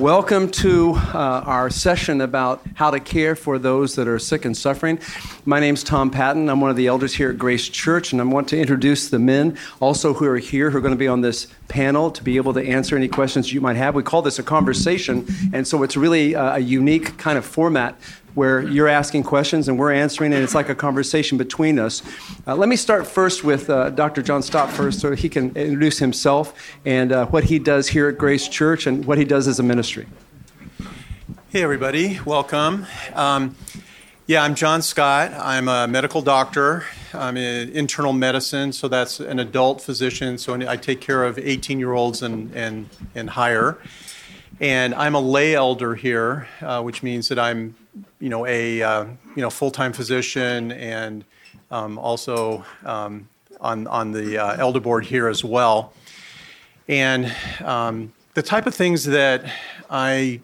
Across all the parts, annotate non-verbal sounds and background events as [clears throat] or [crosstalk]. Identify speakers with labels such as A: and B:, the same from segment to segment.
A: Welcome to uh, our session about how to care for those that are sick and suffering. My name is Tom Patton. I'm one of the elders here at Grace Church, and I want to introduce the men also who are here who are going to be on this panel to be able to answer any questions you might have. We call this a conversation, and so it's really a unique kind of format where you're asking questions and we're answering, and it's like a conversation between us. Uh, let me start first with uh, Dr. John Stott first, so he can introduce himself and uh, what he does here at Grace Church and what he does as a ministry.
B: Hey, everybody, welcome. Um, yeah, I'm John Scott. I'm a medical doctor. I'm in internal medicine, so that's an adult physician. So I take care of 18 year olds and, and, and higher. And I'm a lay elder here, uh, which means that I'm you know, a uh, you know full-time physician and um, also um, on on the uh, elder board here as well. And um, the type of things that I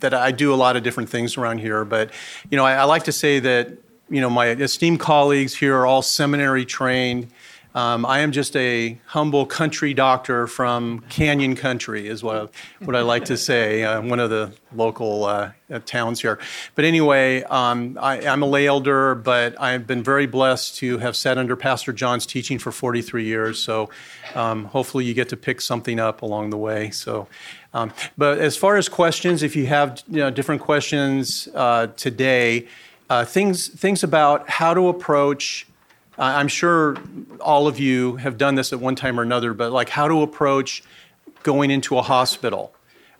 B: that I do a lot of different things around here, but you know, I, I like to say that you know my esteemed colleagues here are all seminary trained um, I am just a humble country doctor from Canyon Country, is what I, what I like to say, uh, one of the local uh, uh, towns here. But anyway, um, I, am a lay elder, but I've been very blessed to have sat under Pastor John's teaching for 43 years. So um, hopefully you get to pick something up along the way. So, um, but as far as questions, if you have you know, different questions uh, today, uh, things things about how to approach I'm sure all of you have done this at one time or another, but like how to approach going into a hospital,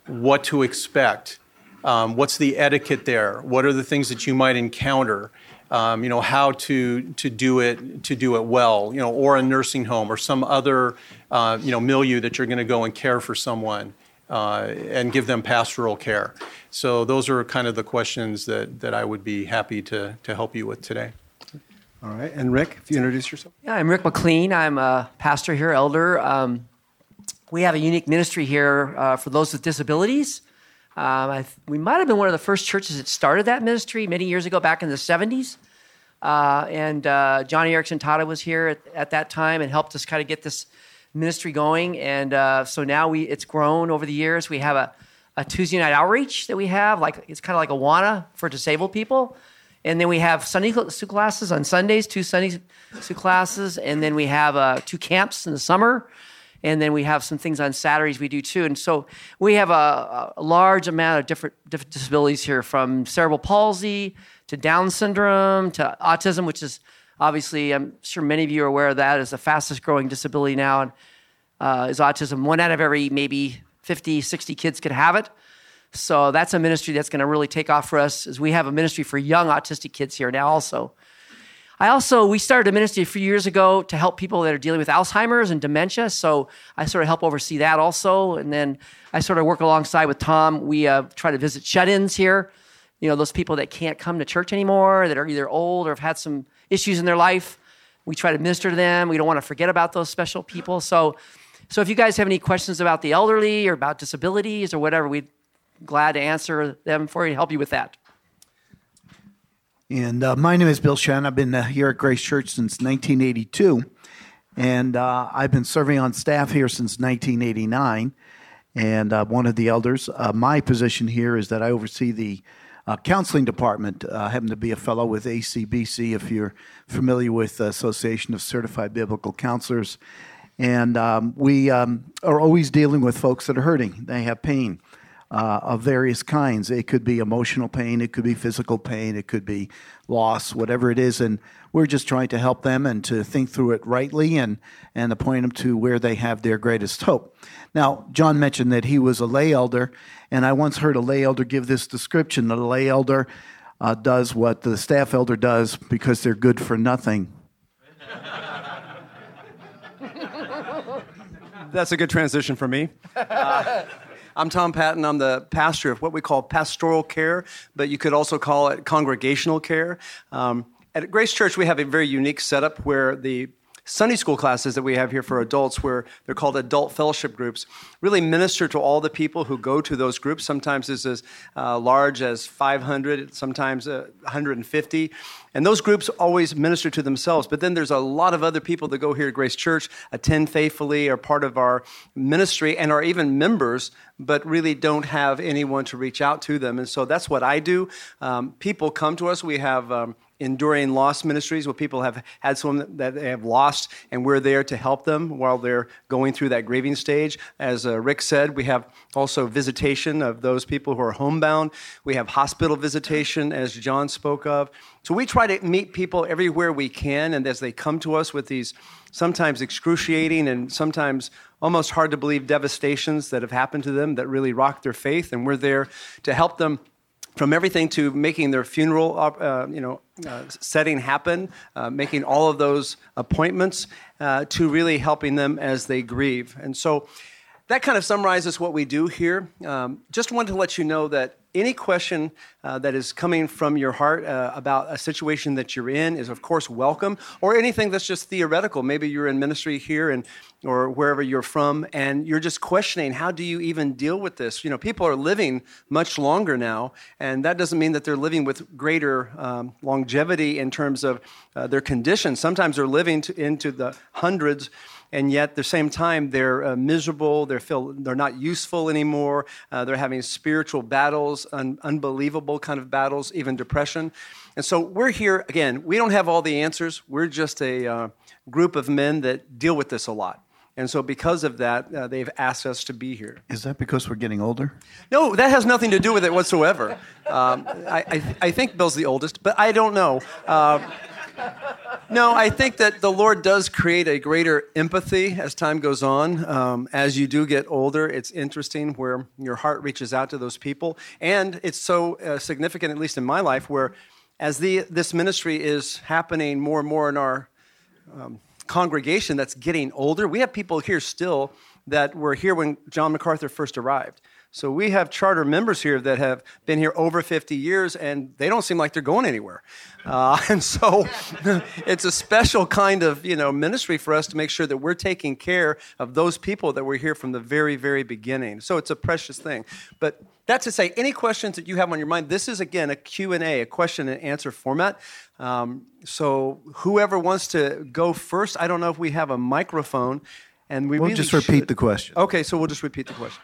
B: what to expect, um, what's the etiquette there, what are the things that you might encounter, um, you know, how to to do it to do it well, you know, or a nursing home or some other uh, you know milieu that you're going to go and care for someone. Uh, and give them pastoral care. So those are kind of the questions that, that I would be happy to, to help you with today.
A: All right. And Rick, if you introduce yourself.
C: Yeah, I'm Rick McLean. I'm a pastor here, elder. Um, we have a unique ministry here uh, for those with disabilities. Um, we might have been one of the first churches that started that ministry many years ago, back in the 70s. Uh, and uh, Joni Eareckson Tada was here at, at, that time and helped us kind of get this ministry going. And uh, so now we it's grown over the years. We have a, a Tuesday night outreach that we have, like it's kind of like Awana for disabled people. And then we have Sunday school classes on Sundays, two Sunday school classes, and then we have uh, two camps in the summer, and then we have some things on Saturdays we do too. And so we have a, a large amount of different, different disabilities here, from cerebral palsy to Down syndrome to autism, which is obviously I'm sure many of you are aware of that is the fastest growing disability now, and uh, is autism. One out of every maybe 50, 60 kids could have it. So that's a ministry that's going to really take off for us as we have a ministry for young autistic kids here now also. I also, we started a ministry a few years ago to help people that are dealing with Alzheimer's and dementia. So I sort of help oversee that also. And then I sort of work alongside with Tom. We uh, try to visit shut ins here, you know, those people that can't come to church anymore, that are either old or have had some issues in their life. We try to minister to them. We don't want to forget about those special people. So, so if you guys have any questions about the elderly or about disabilities or whatever, we'd glad to answer them for you, help you with that.
D: And uh, my name is Bill Shannon. I've been uh, here at Grace Church since 1982. And uh, I've been serving on staff here since 1989. And uh, one of the elders. Uh, my position here is that I oversee the uh, counseling department. I happen to be a fellow with ACBC, if you're familiar with the Association of Certified Biblical Counselors. And um, we um, are always dealing with folks that are hurting, they have pain uh, of various kinds. It could be emotional pain, it could be physical pain, it could be loss, whatever it is. And we're just trying to help them and to think through it rightly and, and to point them to where they have their greatest hope. Now, John mentioned that he was a lay elder, and I once heard a lay elder give this description that a lay elder uh, does what the staff elder does because they're good for nothing.
A: That's a good transition for me. Uh, [laughs] I'm Tom Patton. I'm the pastor of what we call pastoral care, but you could also call it congregational care. Um, at Grace Church, we have a very unique setup where the Sunday school classes that we have here for adults, where they're called adult fellowship groups, really minister to all the people who go to those groups. Sometimes it's as uh, large as 500, sometimes uh, 150. And those groups always minister to themselves. But then there's a lot of other people that go here to Grace Church, attend faithfully, are part of our ministry, and are even members, but really don't have anyone to reach out to them. And so that's what I do. Um, people come to us. We have um, enduring loss ministries where people have had someone that they have lost and we're there to help them while they're going through that grieving stage as uh, rick said we have also visitation of those people who are homebound we have hospital visitation as john spoke of so we try to meet people everywhere we can and as they come to us with these sometimes excruciating and sometimes almost hard to believe devastations that have happened to them that really rocked their faith and we're there to help them from everything to making their funeral, uh, you know, uh, setting happen, uh, making all of those appointments, uh, to really helping them as they grieve. And so that kind of summarizes what we do here. Um, just wanted to let you know that any question uh, that is coming from your heart uh, about a situation that you're in is, of course, welcome, or anything that's just theoretical. Maybe you're in ministry here and or wherever you're from, and you're just questioning how do you even deal with this? You know, people are living much longer now, and that doesn't mean that they're living with greater um, longevity in terms of uh, their condition. Sometimes they're living to, into the hundreds and yet at the same time they're uh, miserable they feel they're not useful anymore uh, they're having spiritual battles un- unbelievable kind of battles even depression and so we're here again we don't have all the answers we're just a uh, group of men that deal with this a lot and so, because of that, uh, they've asked us to be here.
D: Is that because we're getting older?
A: No, that has nothing to do with it whatsoever. Um, I, I, I, think Bill's the oldest, but I don't know. Uh, no, I think that the Lord does create a greater empathy as time goes on. Um, as you do get older, it's interesting where your heart reaches out to those people. And it's so uh, significant, at least in my life, where as the, this ministry is happening more and more in our um, congregation that's getting older, we have people here still that were here when John MacArthur first arrived. So we have charter members here that have been here over 50 years, and they don't seem like they're going anywhere. Uh, [laughs] and so [laughs] it's a special kind of you know ministry for us to make sure that we're taking care of those people that were here from the very very beginning. So it's a precious thing. But that to say, any questions that you have on your mind, this is again a Q&A, a question and answer format. Um, so whoever wants to go first, I don't know if we have a microphone, and we
D: we'll
A: really
D: just repeat
A: should.
D: the question.
A: Okay, so we'll just repeat the question.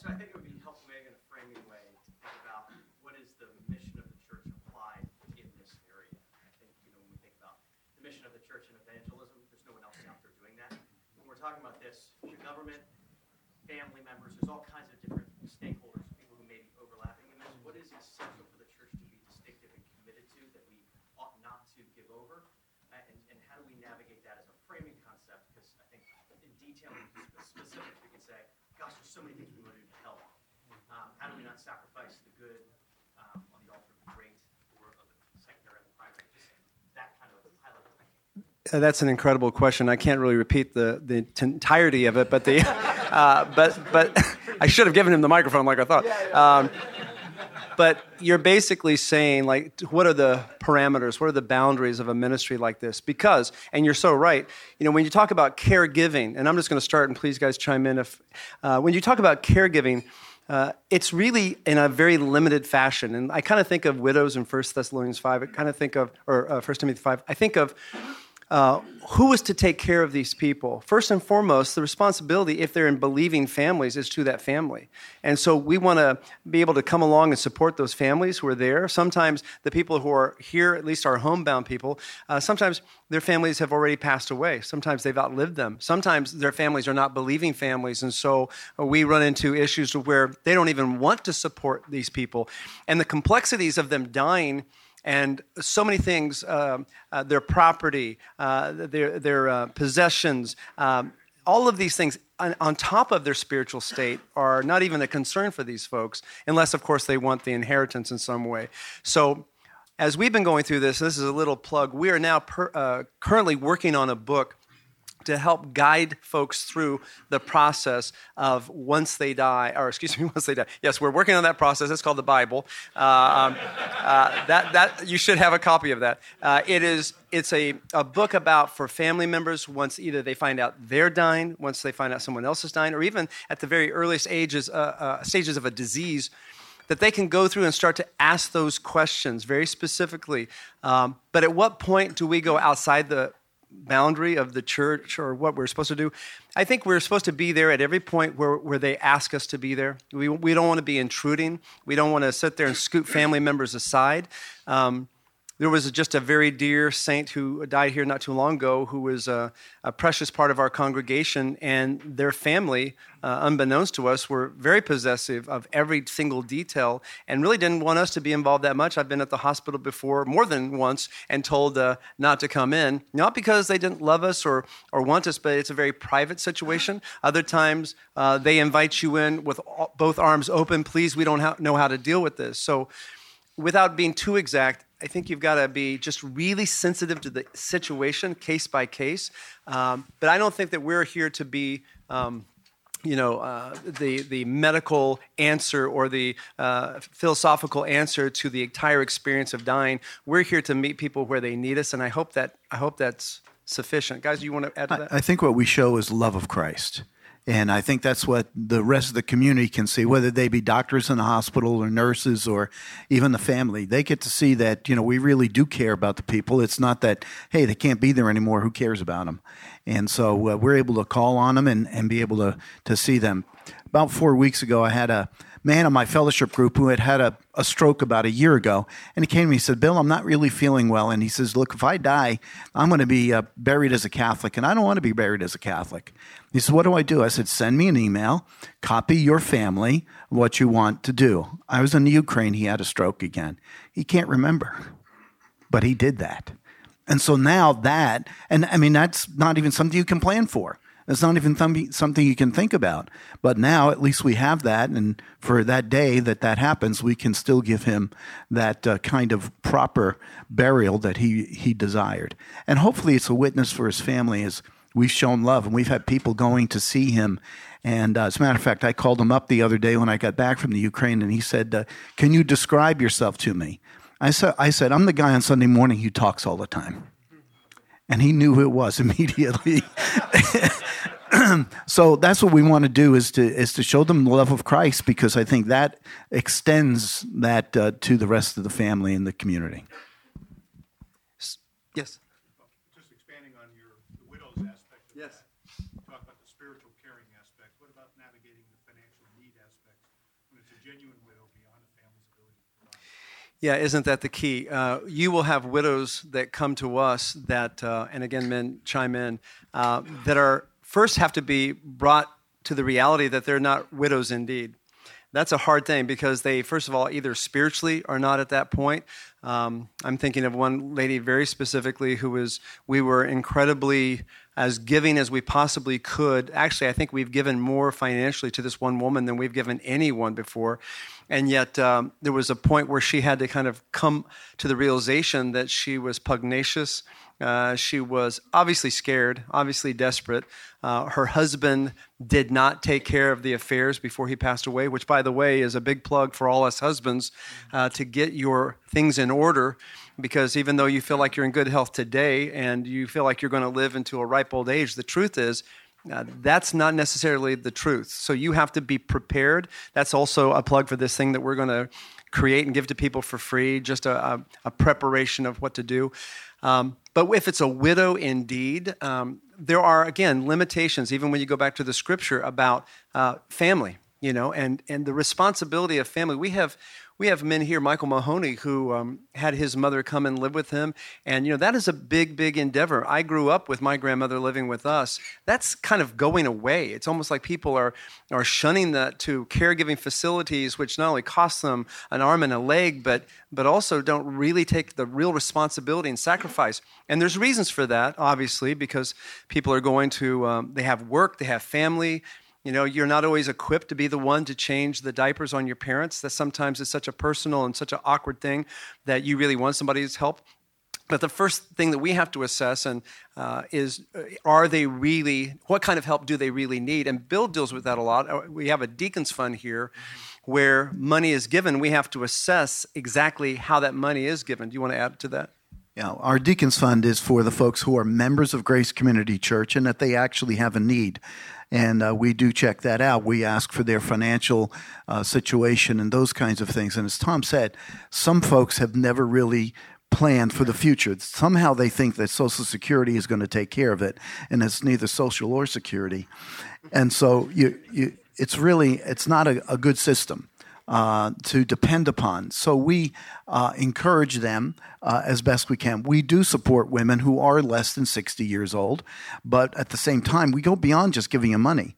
E: So I think it would be helpful maybe in a framing way to think about what is the mission of the church applied in this area. I think, you know, when we think about the mission of the church in evangelism, there's no one else out there doing that. When we're talking about this, the government, family members, there's all kinds of different stakeholders, people who may be overlapping in this. What is essential for the church to be distinctive and committed to that we ought not to give over? Uh, and, and how do we navigate that as a framing concept? Because I think specifics, we say, gosh, there's so many things we want to do to help. Um, how do we not sacrifice the good um, on the altar of the great or of the secondary and the primary? Just that kind of high level thinking.
A: Uh, That's an incredible question. I can't really repeat the, the entirety of it, but the [laughs] uh, but but [laughs] I should have given him the microphone like I thought. Um, but you're basically saying like what are the parameters what are the boundaries of a ministry like this? Because and you're so right you know when you talk about caregiving and i'm just going to start and please guys chime in if uh, when you talk about caregiving uh, it's really in a very limited fashion. And i kind of think of widows in 1 thessalonians 5 i kind of think of or uh, 1 timothy 5 i think of uh, who is to take care of these people? First and foremost, the responsibility, if they're in believing families, is to that family. And so we want to be able to come along and support those families who are there. Sometimes the people who are here, at least our homebound people, uh, sometimes their families have already passed away. Sometimes they've outlived them. Sometimes their families are not believing families. And so we run into issues where they don't even want to support these people. And the complexities of them dying and so many things um, uh, their property, uh, their, their uh, possessions, um, all of these things on, on, top of their spiritual state are not even a concern for these folks, unless, of course, they want the inheritance in some way. So, as we've been going through this, this is a little plug. We are now per, uh, currently working on a book to help guide folks through the process of once they die, or excuse me, [laughs] once they die. Yes, we're working on that process. It's called the Bible. Uh, um, uh, that, that, you should have a copy of that. Uh, it is, it's a, a book about for family members once either they find out they're dying, once they find out someone else is dying, or even at the very earliest ages, uh, uh, stages of a disease that they can go through and start to ask those questions very specifically. Um, but at what point do we go outside the boundary of the church or what we're supposed to do. I think we're supposed to be there at every point where, where they ask us to be there. We, we don't want to be intruding. We don't want to sit there and scoop family members aside. Um, there was just a very dear saint who died here not too long ago who was a, a precious part of our congregation, and their family, uh, unbeknownst to us, were very possessive of every single detail and really didn't want us to be involved that much. I've been at the hospital before more than once and told uh, not to come in, not because they didn't love us or, or want us, but it's a very private situation. Other times, uh, they invite you in with all, both arms open. Please, we don't ha- know how to deal with this. So, without being too exact, I think you've got to be just really sensitive to the situation, case by case. Um, but I don't think that we're here to be. Um, you know, uh, the, the medical answer or the uh, philosophical answer to the entire experience of dying. We're here to meet people where they need us, and I hope that I hope that's sufficient. Guys, do you want to add to that?
D: I, I think what we show is love of Christ. And I think that's what the rest of the community can see, whether they be doctors in the hospital or nurses or even the family. They get to see that, you know, we really do care about the people. It's not that, hey, they can't be there anymore. Who cares about them? And so uh, we're able to call on them and, and be able to, to see them. About four weeks ago, I had a, man in my fellowship group who had had a, a stroke about a year ago. And he came to me and said, Bill, I'm not really feeling well. And he says, Look, if I die, I'm going to be uh, buried as a Catholic. And I don't want to be buried as a Catholic. He said, What do I do? I said, Send me an email, copy your family what you want to do. I was in the Ukraine. He had a stroke again. He can't remember, but he did that. And so now that, and I mean, that's not even something you can plan for. It's not even something you can think about. But now at least we have that, and for that day that that happens, we can still give him that uh, kind of proper burial that he he desired. And hopefully, it's a witness for his family as we've shown love, and we've had people going to see him. And uh, as a matter of fact, I called him up the other day when I got back from the Ukraine, and he said, uh, "Can you describe yourself to me?" I said, "I said I'm the guy on Sunday morning who talks all the time." And he knew who it was [laughs] immediately. [clears throat] so that's what we want to do is to is to show them the love of Christ because I think that extends that uh, to the rest of the family and the community.
A: Yes.
F: Just expanding on your the widow's aspect.
A: yes.
F: That. Talk about the spiritual caring aspect. What about navigating the financial need aspect when it's a genuine widow beyond a family's ability to provide?
A: Yeah, isn't that the key? Uh, you will have widows that come to us that, uh, and again, men chime in, uh, that are first have to be brought to the reality that they're not widows indeed. That's a hard thing because they, first of all, either spiritually are not at that point. Um, I'm thinking of one lady very specifically who was, we were incredibly as giving as we possibly could. Actually, I think we've given more financially to this one woman than we've given anyone before. And yet, um, there was a point where she had to kind of come to the realization that she was pugnacious. Uh, she was obviously scared, obviously desperate. Uh, her husband did not take care of the affairs before he passed away, which, by the way, is a big plug for all us husbands uh, to get your things in order. Because even though you feel like you're in good health today and you feel like you're going to live into a ripe old age, the truth is uh, that's not necessarily the truth. So you have to be prepared. That's also a plug for this thing that we're going to create and give to people for free, just a, a, a preparation of what to do. Um, but if it's a widow indeed, um, there are, again, limitations, even when you go back to the scripture about uh, family, you know, and, and the responsibility of family. We have, we have men here, Michael Mahoney, who um, had his mother come and live with him. And, you know, that is a big, big endeavor. I grew up with my grandmother living with us. That's kind of going away. It's almost like people are, are shunning that to caregiving facilities, which not only cost them an arm and a leg, but, but also don't really take the real responsibility and sacrifice. And there's reasons for that, obviously, because people are going to, um, they have work, they have family, you know, you're not always equipped to be the one to change the diapers on your parents. That sometimes is such a personal and such an awkward thing that you really want somebody's help. But the first thing that we have to assess and uh, is uh, are they really what kind of help do they really need? And Bill deals with that a lot. Uh, we have a deacons fund here where money is given. We have to assess exactly how that money is given. Do you want to add to that?
D: Yeah, our Deacons Fund is for the folks who are members of Grace Community Church and that they actually have a need. And uh, we do check that out. We ask for their financial uh, situation and those kinds of things. And as Tom said, some folks have never really planned for the future. Somehow they think that Social Security is going to take care of it, and it's neither social or security. And so you, you, it's really it's not a, a good system. Uh, to depend upon. So we uh, encourage them uh, as best we can. We do support women who are less than 60 years old, but at the same time, we go beyond just giving them money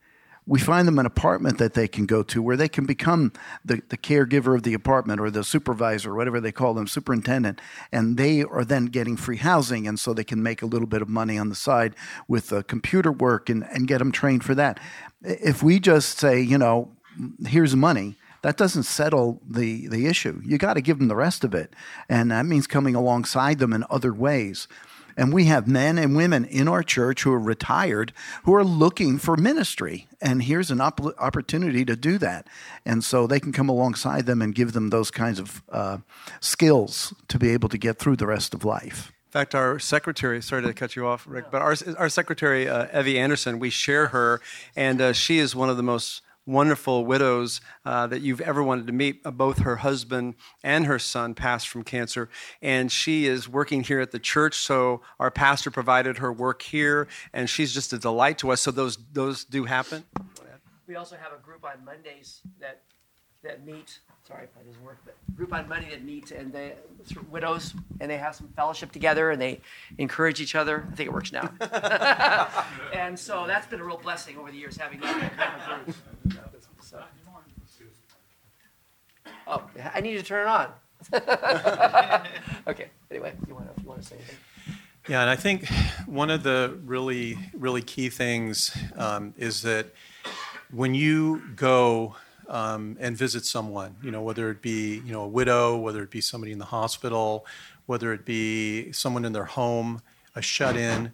D: we find them an apartment that they can go to where they can become the, the caregiver of the apartment or the supervisor, or whatever they call them, superintendent. And they are then getting free housing. And so they can make a little bit of money on the side with uh, computer work and, and get them trained for that. If we just say, you know, here's money, that doesn't settle the, the issue. You got to give them the rest of it. And that means coming alongside them in other ways. And we have men and women in our church who are retired who are looking for ministry. And here's an op- opportunity to do that. And so they can come alongside them and give them those kinds of uh, skills to be able to get through the rest of life.
A: In fact, our secretary, sorry to cut you off, Rick, but our, our secretary, uh, Evie Anderson, we share her, and uh, she is one of the most wonderful widows uh, that you've ever wanted to meet. Uh, both her husband and her son passed from cancer, and she is working here at the church. So our pastor provided her work here, and she's just a delight to us. So those those do happen.
C: We also have a group on Mondays that that meet. Sorry if that doesn't work, but group on Monday that meet and they widows and they have some fellowship together and they encourage each other. I think it works now. [laughs] and so that's been a real blessing over the years having that kind of group. So. Oh, I need to turn it on. [laughs] okay. Anyway, you want to you want to say anything?
B: Yeah, and I think one of the really really key things um, is that when you go um, and visit someone, you know, whether it be you know a widow, whether it be somebody in the hospital, whether it be someone in their home, a shut-in,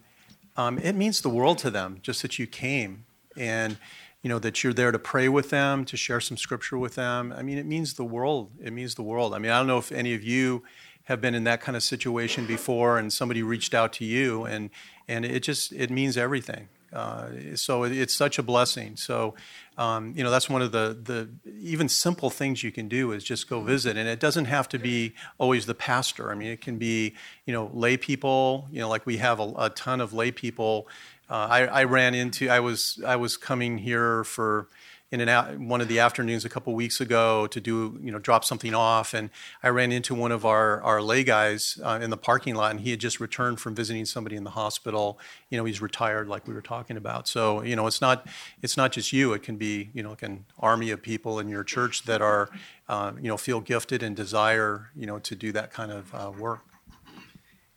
B: um, it means the world to them just that you came and you know that you're there to pray with them, to share some scripture with them. I mean, it means the world. It means the world. I mean, I don't know if any of you have been in that kind of situation before, and somebody reached out to you, and and it just it means everything. Uh, so it's such a blessing. So, um, you know, that's one of the, the even simple things you can do is just go visit. And it doesn't have to be always the pastor. I mean, it can be, you know, lay people, you know, like we have a, a ton of lay people. Uh, I, I ran into, I was, I was coming here for, in an, one of the afternoons a couple weeks ago to do, you know, drop something off. And I ran into one of our, our lay guys uh, in the parking lot, and he had just returned from visiting somebody in the hospital. You know, he's retired, like we were talking about. So, you know, it's not it's not just you. It can be, you know, like an army of people in your church that are, uh, you know, feel gifted and desire, you know, to do that kind of uh, work.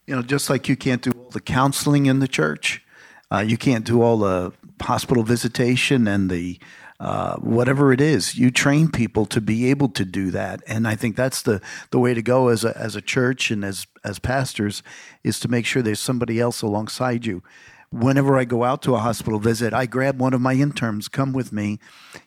D: You know, just like you can't do all the counseling in the church, uh, you can't do all the hospital visitation and the uh, whatever it is, you train people to be able to do that, and I think that's the the way to go as a as a church and as as pastors is to make sure there's somebody else alongside you. Whenever I go out to a hospital visit, I grab one of my interns, come with me.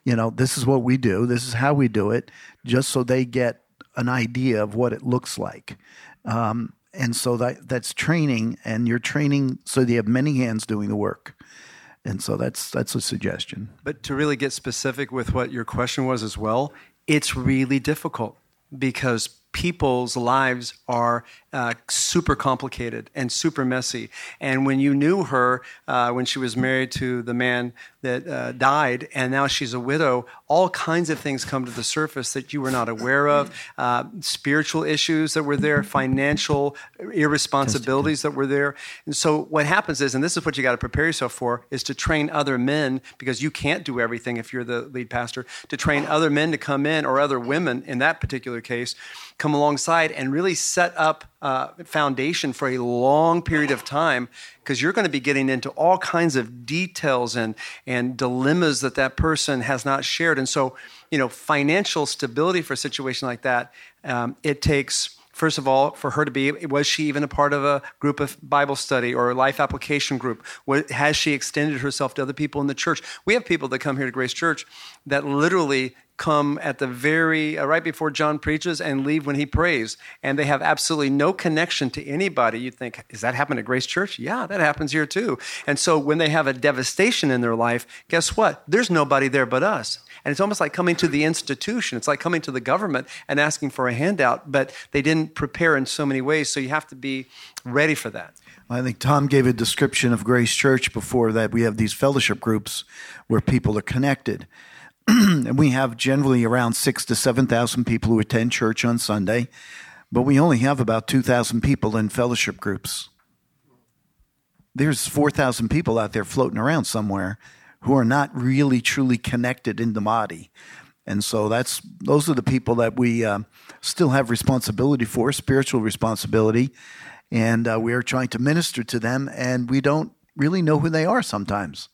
D: You know, this is what we do. This is how we do it, just so they get an idea of what it looks like. Um, and so that that's training, and you're training so they have many hands doing the work. And so that's that's a suggestion.
A: But to really get specific with what your question was as well, it's really difficult because people's lives are uh, super complicated and super messy. And when you knew her, uh, when she was married to the man that uh, died, and now she's a widow, all kinds of things come to the surface that you were not aware of uh, spiritual issues that were there, financial irresponsibilities that were there. And so, what happens is, and this is what you got to prepare yourself for, is to train other men, because you can't do everything if you're the lead pastor, to train other men to come in, or other women in that particular case come alongside and really set up uh, foundation for a long period of time because you're going to be getting into all kinds of details and, and dilemmas that that person has not shared. And so, you know, financial stability for a situation like that, um, it takes First of all, for her to be, was she even a part of a group of Bible study or a life application group? What, has she extended herself to other people in the church? We have people that come here to Grace Church that literally come at the very uh, right before John preaches and leave when he prays, and they have absolutely no connection to anybody. You think, is that happening at Grace Church? Yeah, that happens here too. And so when they have a devastation in their life, guess what? There's nobody there but us. And it's almost like coming to the institution. It's like coming to the government and asking for a handout, but they didn't prepare in so many ways. So you have to be ready for that.
D: I think Tom gave a description of Grace Church before that. We have these fellowship groups where people are connected. And [clears throat] we have generally around six to 7,000 people who attend church on Sunday, but we only have about 2,000 people in fellowship groups. There's 4,000 people out there floating around somewhere who are not really truly connected in the body. And so that's those are the people that we uh, still have responsibility for, spiritual responsibility, and uh, we are trying to minister to them, and we don't really know who they are sometimes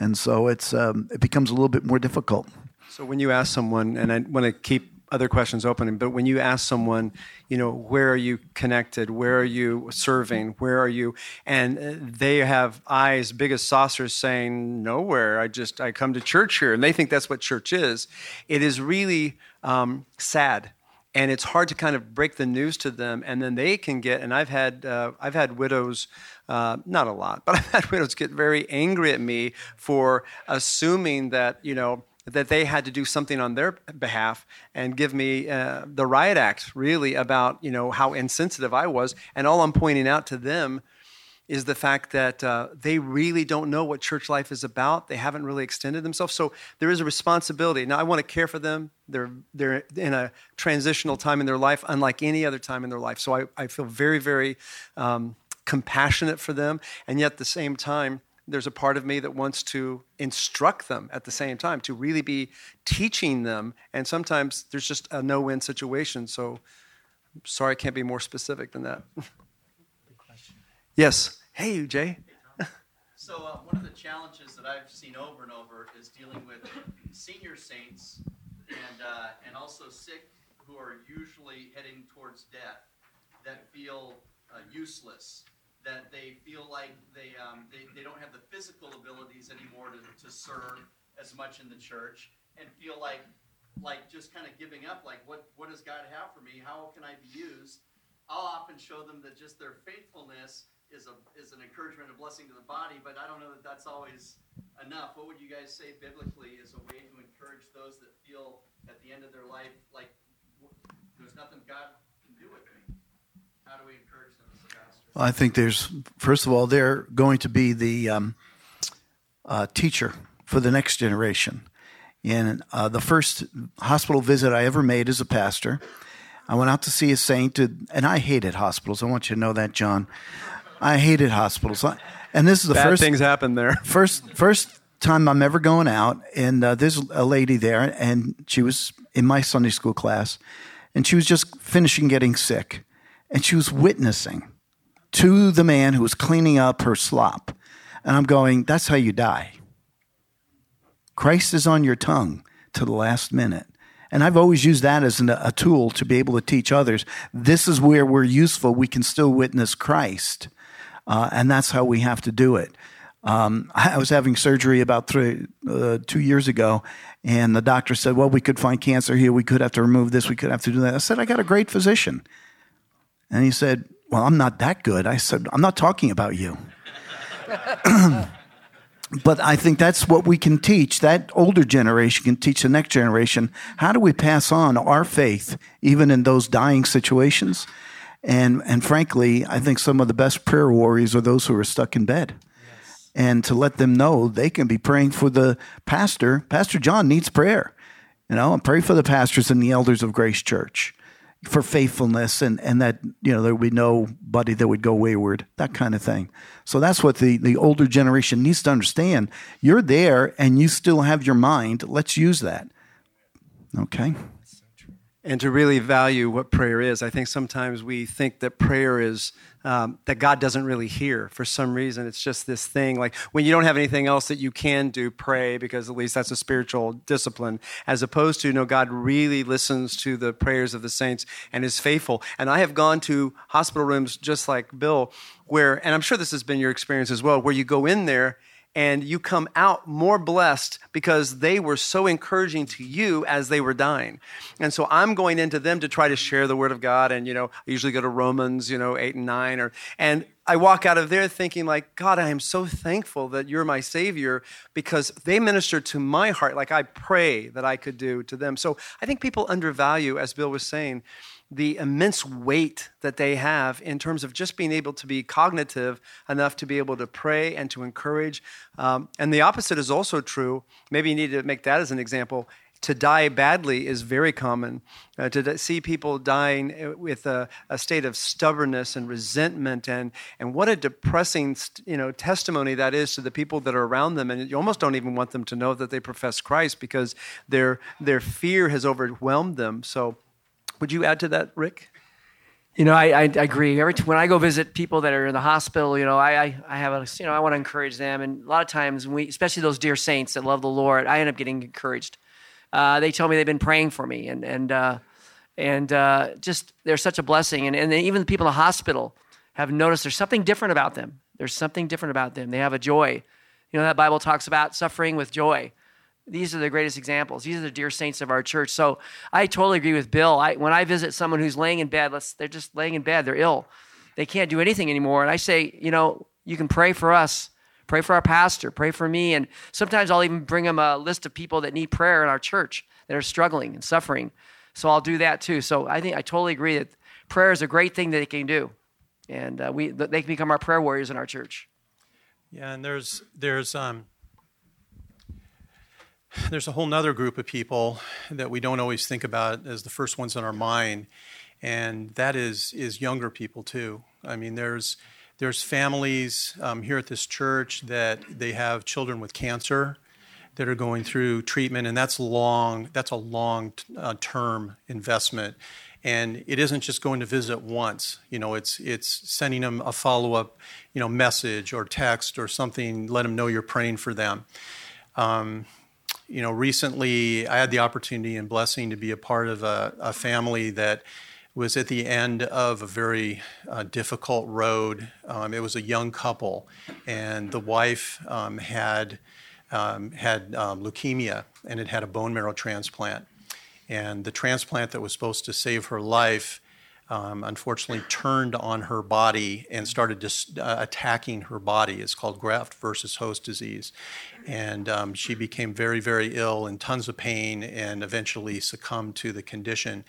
D: and so it's um, it becomes a little bit more difficult.
A: So when you ask someone, and I want to keep other questions open, but when you ask someone, you know, where are you connected? Where are you serving? Where are you? And uh, they have eyes big as saucers saying, nowhere. I just, I come to church here. And they think that's what church is. It is really um, sad and it's hard to kind of break the news to them and then they can get and i've had uh, i've had widows uh, not a lot [laughs] but i've had widows get very angry at me for assuming that you know that they had to do something on their behalf and give me uh, the riot act really about you know how insensitive i was and all i'm pointing out to them is the fact that uh, they really don't know what church life is about. They haven't really extended themselves. So there is a responsibility. Now, I want to care for them. They're, they're in a transitional time in their life, unlike any other time in their life. So I, I feel very, very um, compassionate for them. And yet, at the same time, there's a part of me that wants to instruct them at the same time, to really be teaching them. And sometimes there's just a no win situation. So sorry, I can't be more specific than that. Yes. Hey, Jay.
E: so uh, one of the challenges that I've seen over and over is dealing with senior saints and uh, and also sick who are usually heading towards death that feel uh, useless, that they feel like they, um, they they don't have the physical abilities anymore to, to serve as much in the church and feel like like just kind of giving up like what what does God have for me? How can I be used? I'll often show them that just their faithfulness is a is an encouragement, a blessing to the body, but I don't know that that's always enough. What would you guys say biblically is a way to encourage those that feel at the end of their life like there's nothing God can do with me? How do we encourage them as pastors?
D: Well, I think there's first of all they're going to be the um, uh, teacher for the next generation. In uh, the first hospital visit I ever made as a pastor, I went out to see a saint, and I hated hospitals. I want you to know that, John. I hated hospitals. And this is the
A: Bad
D: first
A: things happen there. [laughs]
D: First, first time I'm ever going out, and uh, there's a lady there, and she was in my Sunday school class, and she was just finishing getting sick, and she was witnessing to the man who was cleaning up her slop, and I'm going, "That's how you die." Christ is on your tongue to the last minute. And I've always used that as an, a tool to be able to teach others. This is where we're useful. We can still witness Christ. Uh, and that's how we have to do it. Um, I was having surgery about three, uh, two years ago, and the doctor said, Well, we could find cancer here. We could have to remove this. We could have to do that. I said, I got a great physician. And he said, Well, I'm not that good. I said, I'm not talking about you. [clears throat] but I think that's what we can teach. That older generation can teach the next generation. How do we pass on our faith, even in those dying situations? And, and frankly, I think some of the best prayer warriors are those who are stuck in bed. Yes. And to let them know they can be praying for the pastor. Pastor John needs prayer. You know, and pray for the pastors and the elders of Grace Church for faithfulness and, and that, you know, there would be nobody that would go wayward, that kind of thing. So that's what the, the older generation needs to understand. You're there and you still have your mind. Let's use that. Okay?
A: And to really value what prayer is. I think sometimes we think that prayer is um, that God doesn't really hear for some reason. It's just this thing like when you don't have anything else that you can do, pray because at least that's a spiritual discipline, as opposed to, you know, God really listens to the prayers of the saints and is faithful. And I have gone to hospital rooms just like Bill, where, and I'm sure this has been your experience as well, where you go in there and you come out more blessed because they were so encouraging to you as they were dying. And so I'm going into them to try to share the word of God and you know, I usually go to Romans, you know, 8 and 9 or and I walk out of there thinking like, God, I am so thankful that you're my savior because they ministered to my heart like I pray that I could do to them. So I think people undervalue as Bill was saying the immense weight that they have in terms of just being able to be cognitive enough to be able to pray and to encourage. Um, and the opposite is also true. Maybe you need to make that as an example. To die badly is very common. Uh, to see people dying uh, with a, a, state of stubbornness and resentment, and, and what a depressing you know, testimony that is to the people that are around them. And you almost don't even want them to know that they profess Christ because their, their fear has overwhelmed them. So, would you add to that, Rick?
C: You know, I, I, agree. Every when I go visit people that are in the hospital, you know, I, I, I have a, you know, I want to encourage them. And a lot of times, we, especially those dear saints that love the Lord, I end up getting encouraged. Uh, they tell me they've been praying for me, and and uh, and uh, just they're such a blessing. And and even the people in the hospital have noticed there's something different about them. There's something different about them. They have a joy. You know, that Bible talks about suffering with joy these are the greatest examples. These are the dear saints of our church. So I totally agree with Bill. I, when I visit someone who's laying in bed, they're just laying in bed, they're ill, they can't do anything anymore. And I say, you know, you can pray for us, pray for our pastor, pray for me. And sometimes I'll even bring them a list of people that need prayer in our church that are struggling and suffering. So I'll do that too. So I think I totally agree that prayer is a great thing that they can do. And uh, we, they can become our prayer warriors in our church.
B: Yeah, and there's, there's, um, there's a whole nother group of people that we don't always think about as the first ones in our mind, and that is is younger people too. I mean, there's there's families um, here at this church that they have children with cancer that are going through treatment, and that's long. That's a long uh, term investment, and it isn't just going to visit once. You know, it's it's sending them a follow up, you know, message or text or something. Let them know you're praying for them. Um, you know, recently I had the opportunity and blessing to be a part of a, a family that was at the end of a very uh, difficult road. Um, it was a young couple, and the wife um, had um, had um, leukemia and had had a bone marrow transplant. And the transplant that was supposed to save her life um, unfortunately turned on her body and started just uh, attacking her body. It's called graft versus host disease. And um, she became very, very ill and tons of pain and eventually succumbed to the condition.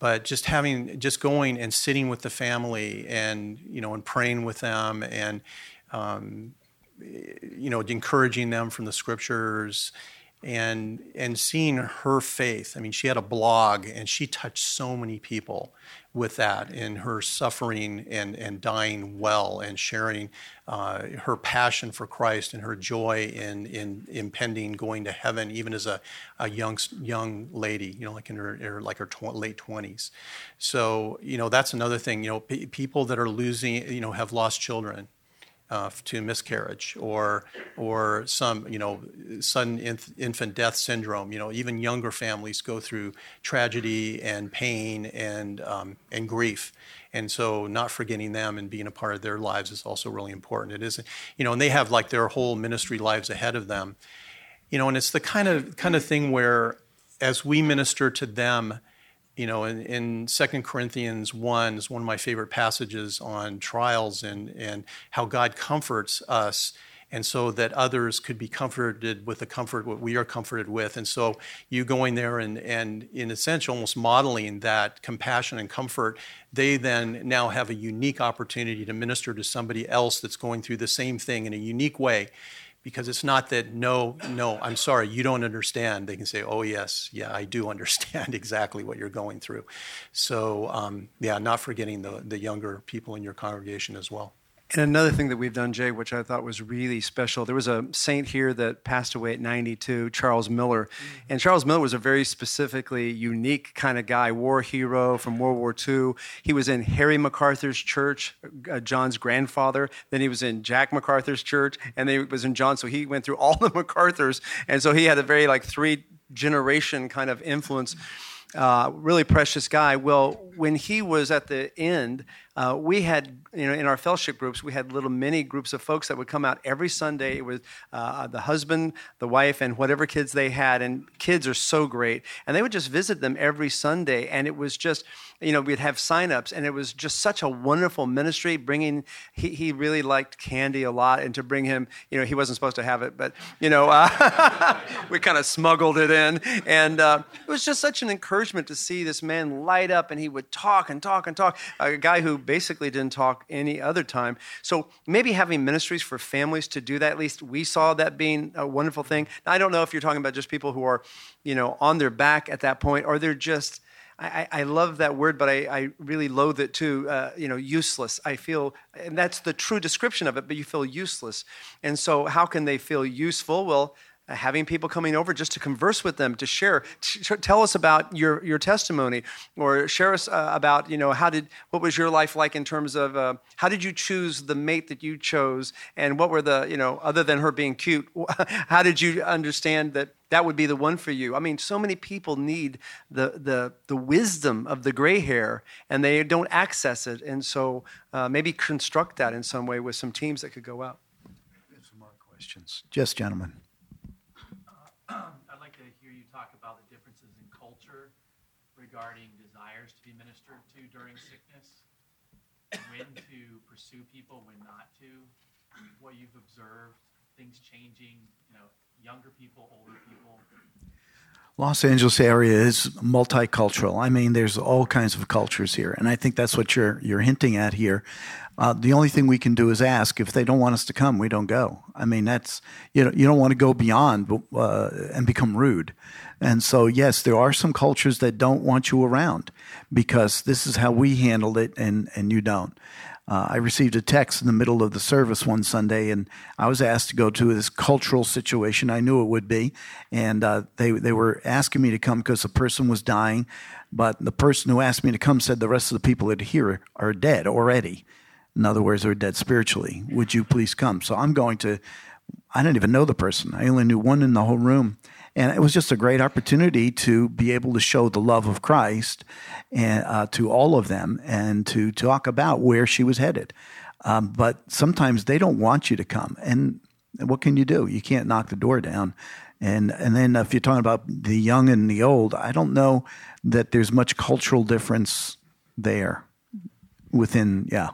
B: But just having, just going and sitting with the family and, you know, and praying with them and, um, you know, encouraging them from the scriptures and and seeing her faith i mean she had a blog and she touched so many people with that in her suffering and, and dying well and sharing uh, her passion for Christ and her joy in, in impending going to heaven, even as a, a young, young lady, you know, like in her, her like her tw- late 20s. So, you know, that's another thing, you know, p- people that are losing, you know, have lost children uh, to miscarriage or or some you know sudden inf- infant death syndrome. You know, even younger families go through tragedy and pain and um, and grief, and so not forgetting them and being a part of their lives is also really important. It is, you know, and they have like their whole ministry lives ahead of them. You know, and it's the kind of kind of thing where as we minister to them you know, in, in 2 Corinthians 1 is one of my favorite passages on trials and, and how God comforts us and so that others could be comforted with the comfort what we are comforted with. And so you going there and, and in a sense almost modeling that compassion and comfort, they then now have a unique opportunity to minister to somebody else that's going through the same thing in a unique way because it's not that no no i'm sorry you don't understand. They can say oh yes yeah i do [laughs] understand exactly what you're going through. So um, yeah not forgetting the, the younger people in your congregation as well
A: And another thing that we've done, Jay, which I thought was really special, there was a saint here that passed away at 92, Charles Miller. And Charles Miller was a very specifically unique kind of guy, war hero from World War II. He was in Harry MacArthur's church, uh, John's grandfather. Then he was in Jack MacArthur's church, and then he was in John. So he went through all [laughs] the MacArthurs. And so he had a very like three generation kind of influence. Uh, really precious guy. Well, when he was at the end, uh, we had, you know, in our fellowship groups, we had little mini groups of folks that would come out every Sunday. It was uh, the husband, the wife, and whatever kids they had. And kids are so great. And they would just visit them every Sunday. And it was just, you know, we'd have signups, and it was just such a wonderful ministry. Bringing, he, he really liked candy a lot, and to bring him, you know, he wasn't supposed to have it, but you know, uh, [laughs] we kind of smuggled it in, and uh, it was just such an encouragement to see this man light up, and he would talk and talk and talk. A guy who basically didn't talk any other time. So maybe having ministries for families to do that, at least we saw that being a wonderful thing. Now, I don't know if you're talking about just people who are, you know, on their back at that point, or they're just I, I, love that word, but I, I really loathe it too. Uh, you know, useless. I feel, and that's the true description of it, but you feel useless. And so, how can they feel useful? Well, having people coming over just to converse with them, to share, to tell us about your, your testimony, or share us uh, about, you know, how did, what was your life like in terms of uh, how did you choose the mate that you chose, and what were the, you know, other than her being cute, [laughs] how did you understand that that would be the one for you. I mean, so many people need the the the wisdom of the gray hair, and they don't access it. And so uh, maybe construct that in some way with some teams that could go out.
D: Some more questions, yes, gentlemen.
E: I'd like to hear you talk about the differences in culture regarding desires to be ministered to during sickness, when to pursue people, when not to, what you've observed, things changing, you know, younger people, older people?
D: Los Angeles area is multicultural. I mean, there's all kinds of cultures here, and I think that's what you're you're hinting at here. Uh, the only thing we can do is ask. If they don't want us to come, we don't go. I mean, that's you know you don't want to go beyond uh, and become rude. And so, yes, there are some cultures that don't want you around because this is how we handled it, and and you don't. Uh, I received a text in the middle of the service one Sunday, and I was asked to go to this cultural situation. I knew it would be, and uh, they they were asking me to come because a person was dying, but the person who asked me to come said the rest of the people that are here are dead already. In other words, they're dead spiritually. Would you please come? So I'm going to. I didn't even know the person. I only knew one in the whole room, and it was just a great opportunity to be able to show the love of Christ and, uh, to all of them and to talk about where she was headed. Um, but sometimes they don't want you to come. And what can you do? You can't knock the door down. And, and then if you're talking about the young and the old, I don't know that there's much cultural difference there within, yeah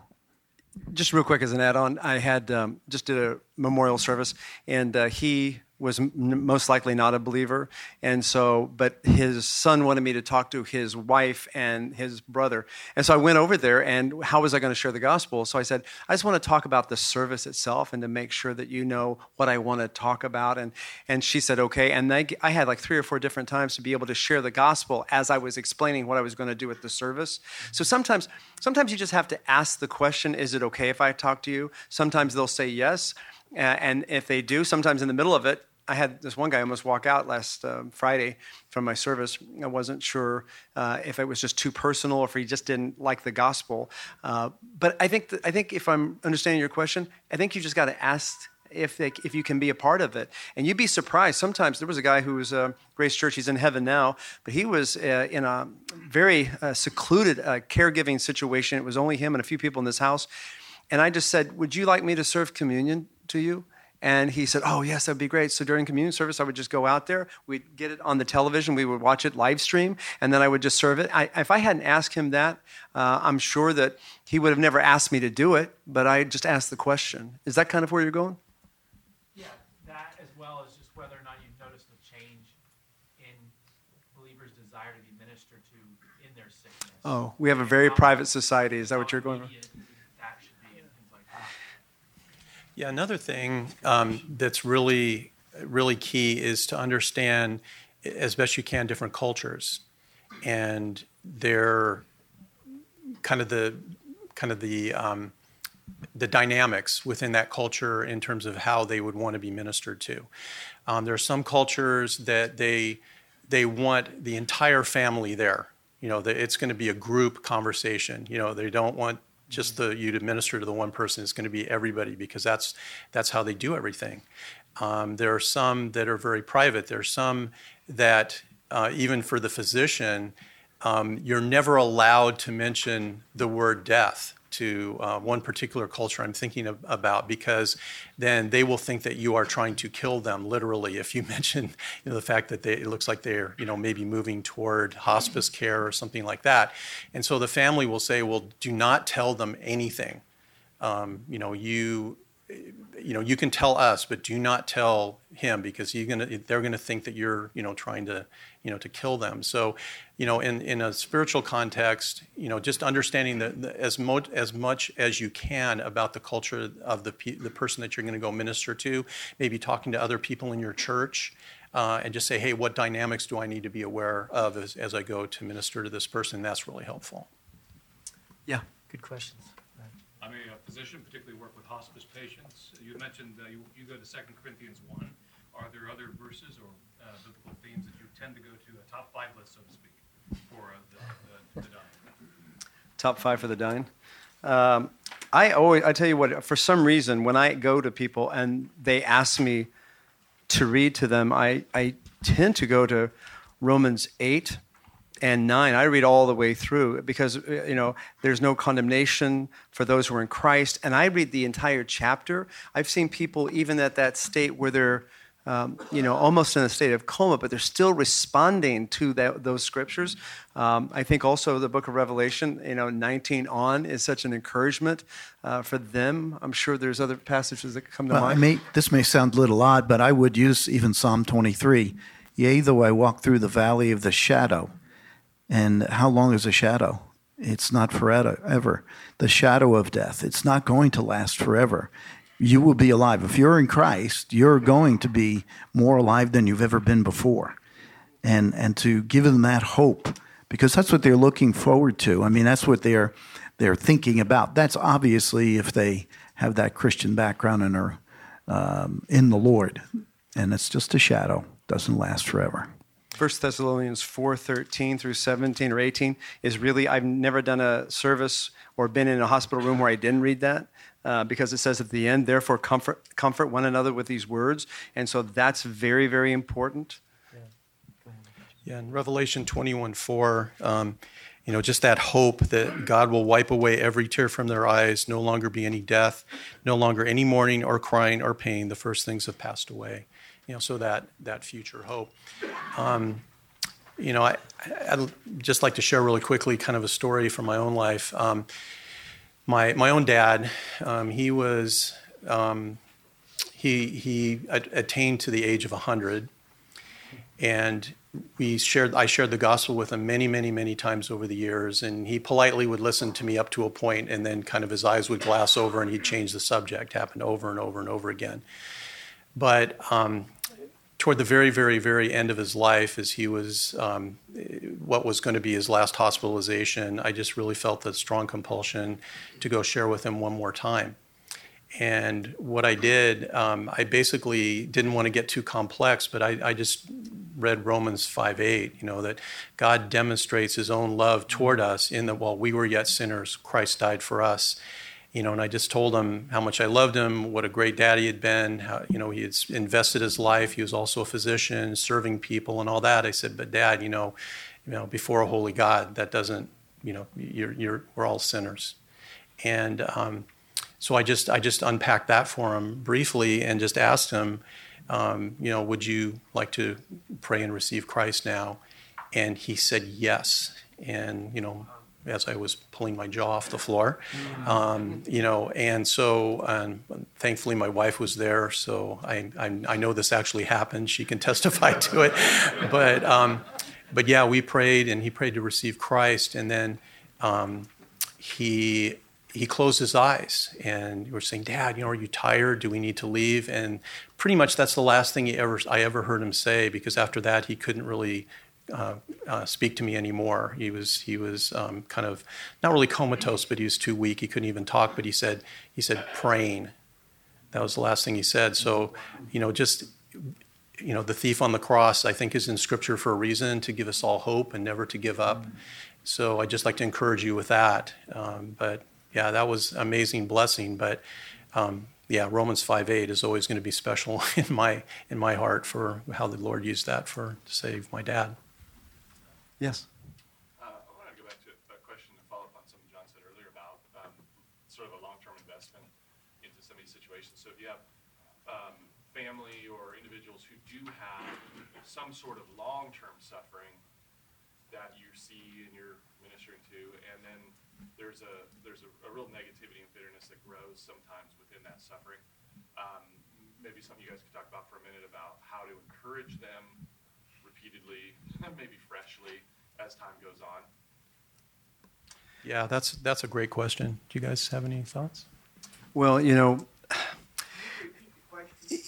A: just real quick as an add-on, I had um, just did a memorial service, and uh, he was most likely not a believer. And so but his son wanted me to talk to his wife and his brother. And so i went over there and how was i going to share the gospel? So i said i just want to talk about the service itself and to make sure that you know what i want to talk about. And and she said okay. And I, I had like three or four different times to be able to share the gospel as i was explaining what i was going to do with the service. So sometimes sometimes you just have to ask the question is it okay if i talk to you? Sometimes they'll say yes and if they do, sometimes in the middle of it, I had this one guy almost walk out last uh, Friday from my service. I wasn't sure uh, if it was just too personal or if he just didn't like the gospel. Uh, but I think, I think if I'm understanding your question, I think you just got to ask if, they, if you can be a part of it. And you'd be surprised. Sometimes there was a guy who was uh, Grace Church, he's in heaven now, but he was uh, in a very uh, secluded uh, caregiving situation. It was only him and a few people in this house. And I just said, Would you like me to serve communion to you? And he said, Oh, yes, that'd be great. So during communion service, I would just go out there. We'd get it on the television. We would watch it live stream, and then I would just serve it. I, if I hadn't asked him that, uh, I'm sure that he would have never asked me to do it, but I just asked the question. Is that kind of where you're going?
E: Yeah, that as well as just whether or not you've noticed a change in believers' desire to be ministered to in their sickness.
A: Oh, we have a very private society. Is that what you're going for?
B: Yeah, another thing um, that's really, really key is to understand as best you can different cultures, and their kind of the kind of the um, the dynamics within that culture in terms of how they would want to be ministered to. Um, there are some cultures that they they want the entire family there. You know, that it's going to be a group conversation. You know, they don't want just the you to minister to the one person. is going to be everybody because that's that's how they do everything. Um, there are some that are very private. There are some that uh, even for the physician, um, you're never allowed to mention the word death to uh, one particular culture I'm thinking of, about because then they will think that you are trying to kill them literally if you [laughs] mention you know, the fact that they, it looks like they're you know maybe moving toward hospice care or something like that. And so the family will say well do not tell them anything. Um, you know you you know, you can tell us, but do not tell him because you're gonna, they're going to think that you're, you know, trying to, you know, to kill them. So, you know, in, in a spiritual context, you know, just understanding that as, mo- as much as you can about the culture of the, pe- the person that you're going to go minister to, maybe talking to other people in your church, uh, and just say, hey, what dynamics do I need to be aware of as, as I go to minister to this person? That's really helpful.
C: Yeah, good questions.
G: I'm a physician, particularly work with hospice patients. You mentioned uh, you, you go to 2 Corinthians 1. Are there other verses or uh, biblical themes that you tend to go to a top five list, so to speak, for uh, the, the, the dying?
A: Top five for the dying. Um, I always, I tell you what, for some reason, when I go to people and they ask me to read to them, I, I tend to go to Romans 8 and 9 i read all the way through because uh, you know there's no condemnation for those who are in christ and i read the entire chapter i've seen people even at that state where they're um, you know almost in a state of coma but they're still responding to that, those scriptures um, i think also the book of revelation you know 19 on is such an encouragement uh, for them i'm sure there's other passages that come to
D: well,
A: mind
D: may, this may sound a little odd but i would use even psalm 23 yea though i walk through the valley of the shadow and how long is a shadow? It's not forever. The shadow of death, it's not going to last forever. You will be alive. If you're in Christ, you're going to be more alive than you've ever been before. And, and to give them that hope, because that's what they're looking forward to. I mean, that's what they're, they're thinking about. That's obviously if they have that Christian background and are um, in the Lord. And it's just a shadow, doesn't last forever.
A: 1 Thessalonians 4:13 through 17 or 18 is really I've never done a service or been in a hospital room where I didn't read that. Uh, because it says at the end, therefore comfort comfort one another with these words, and so that's very very important.
B: Yeah, yeah in Revelation 21 4, um, you know, just that hope that God will wipe away every tear from their eyes, no longer be any death, no longer any mourning or crying or pain. The first things have passed away you know, so that that future hope. Um, you know, I, would just like to share really quickly kind of a story from my own life. Um, my my own dad, um, he was um, he he attained to the age of hundred, and we shared I shared the gospel with him many many many times over the years, and he politely would listen to me up to a point, and then kind of his eyes would glass over, and he'd change the subject. Happened over and over and over again. But um, toward the very, very, very end of his life, as he was um, what was going to be his last hospitalization, I just really felt the strong compulsion to go share with him one more time. And what I did, um, I basically didn't want to get too complex, but I, I just read Romans 5 8, you know, that God demonstrates his own love toward us in that while we were yet sinners, Christ died for us you know, and I just told him how much I loved him, what a great dad he had been, how, you know, he had invested his life. He was also a physician, serving people and all that. I said, but dad, you know, you know, before a holy God, that doesn't, you know, you're, you're, we're all sinners. And um, so I just, I just unpacked that for him briefly and just asked him, um, you know, would you like to pray and receive Christ now? And he said yes. And, you know, as I was pulling my jaw off the floor. Um, you know, and so um, thankfully my wife was there, so I, I, I, know this actually happened. She can [laughs] testify to it. But, um, but yeah, we prayed, and he prayed to receive Christ, and then um, he he closed his eyes and we're saying, Dad, you know, are you tired? Do we need to leave? And pretty much that's the last thing he ever I ever heard him say because after that he couldn't really uh, uh, speak to me anymore. He was he was um, kind of not really comatose, but he was too weak. He couldn't even talk. But he said he said praying. That was the last thing he said. So, you know, just you know, the thief on the cross, I think, is in Scripture for a reason to give us all hope and never to give up. So I just like to encourage you with that. Um, but yeah, that was amazing blessing. But um, yeah, Romans 5:8 is always going to be special [laughs] in my in my heart for how the Lord used that for to save my dad.
A: Yes.
H: Uh, I want to go back to a question to follow up on something John said earlier about um, sort of a long-term investment into some of these situations. So if you have um, family or individuals who do have some sort of long-term suffering that you see and you're ministering to, and then there's a there's a, a real negativity and bitterness that grows sometimes within that suffering. Um, maybe something you guys could talk about for a minute about how to encourage them repeatedly, [laughs] maybe freshly, as time goes on.
B: Yeah, that's that's a great question. Do you guys have any thoughts?
A: Well, you know,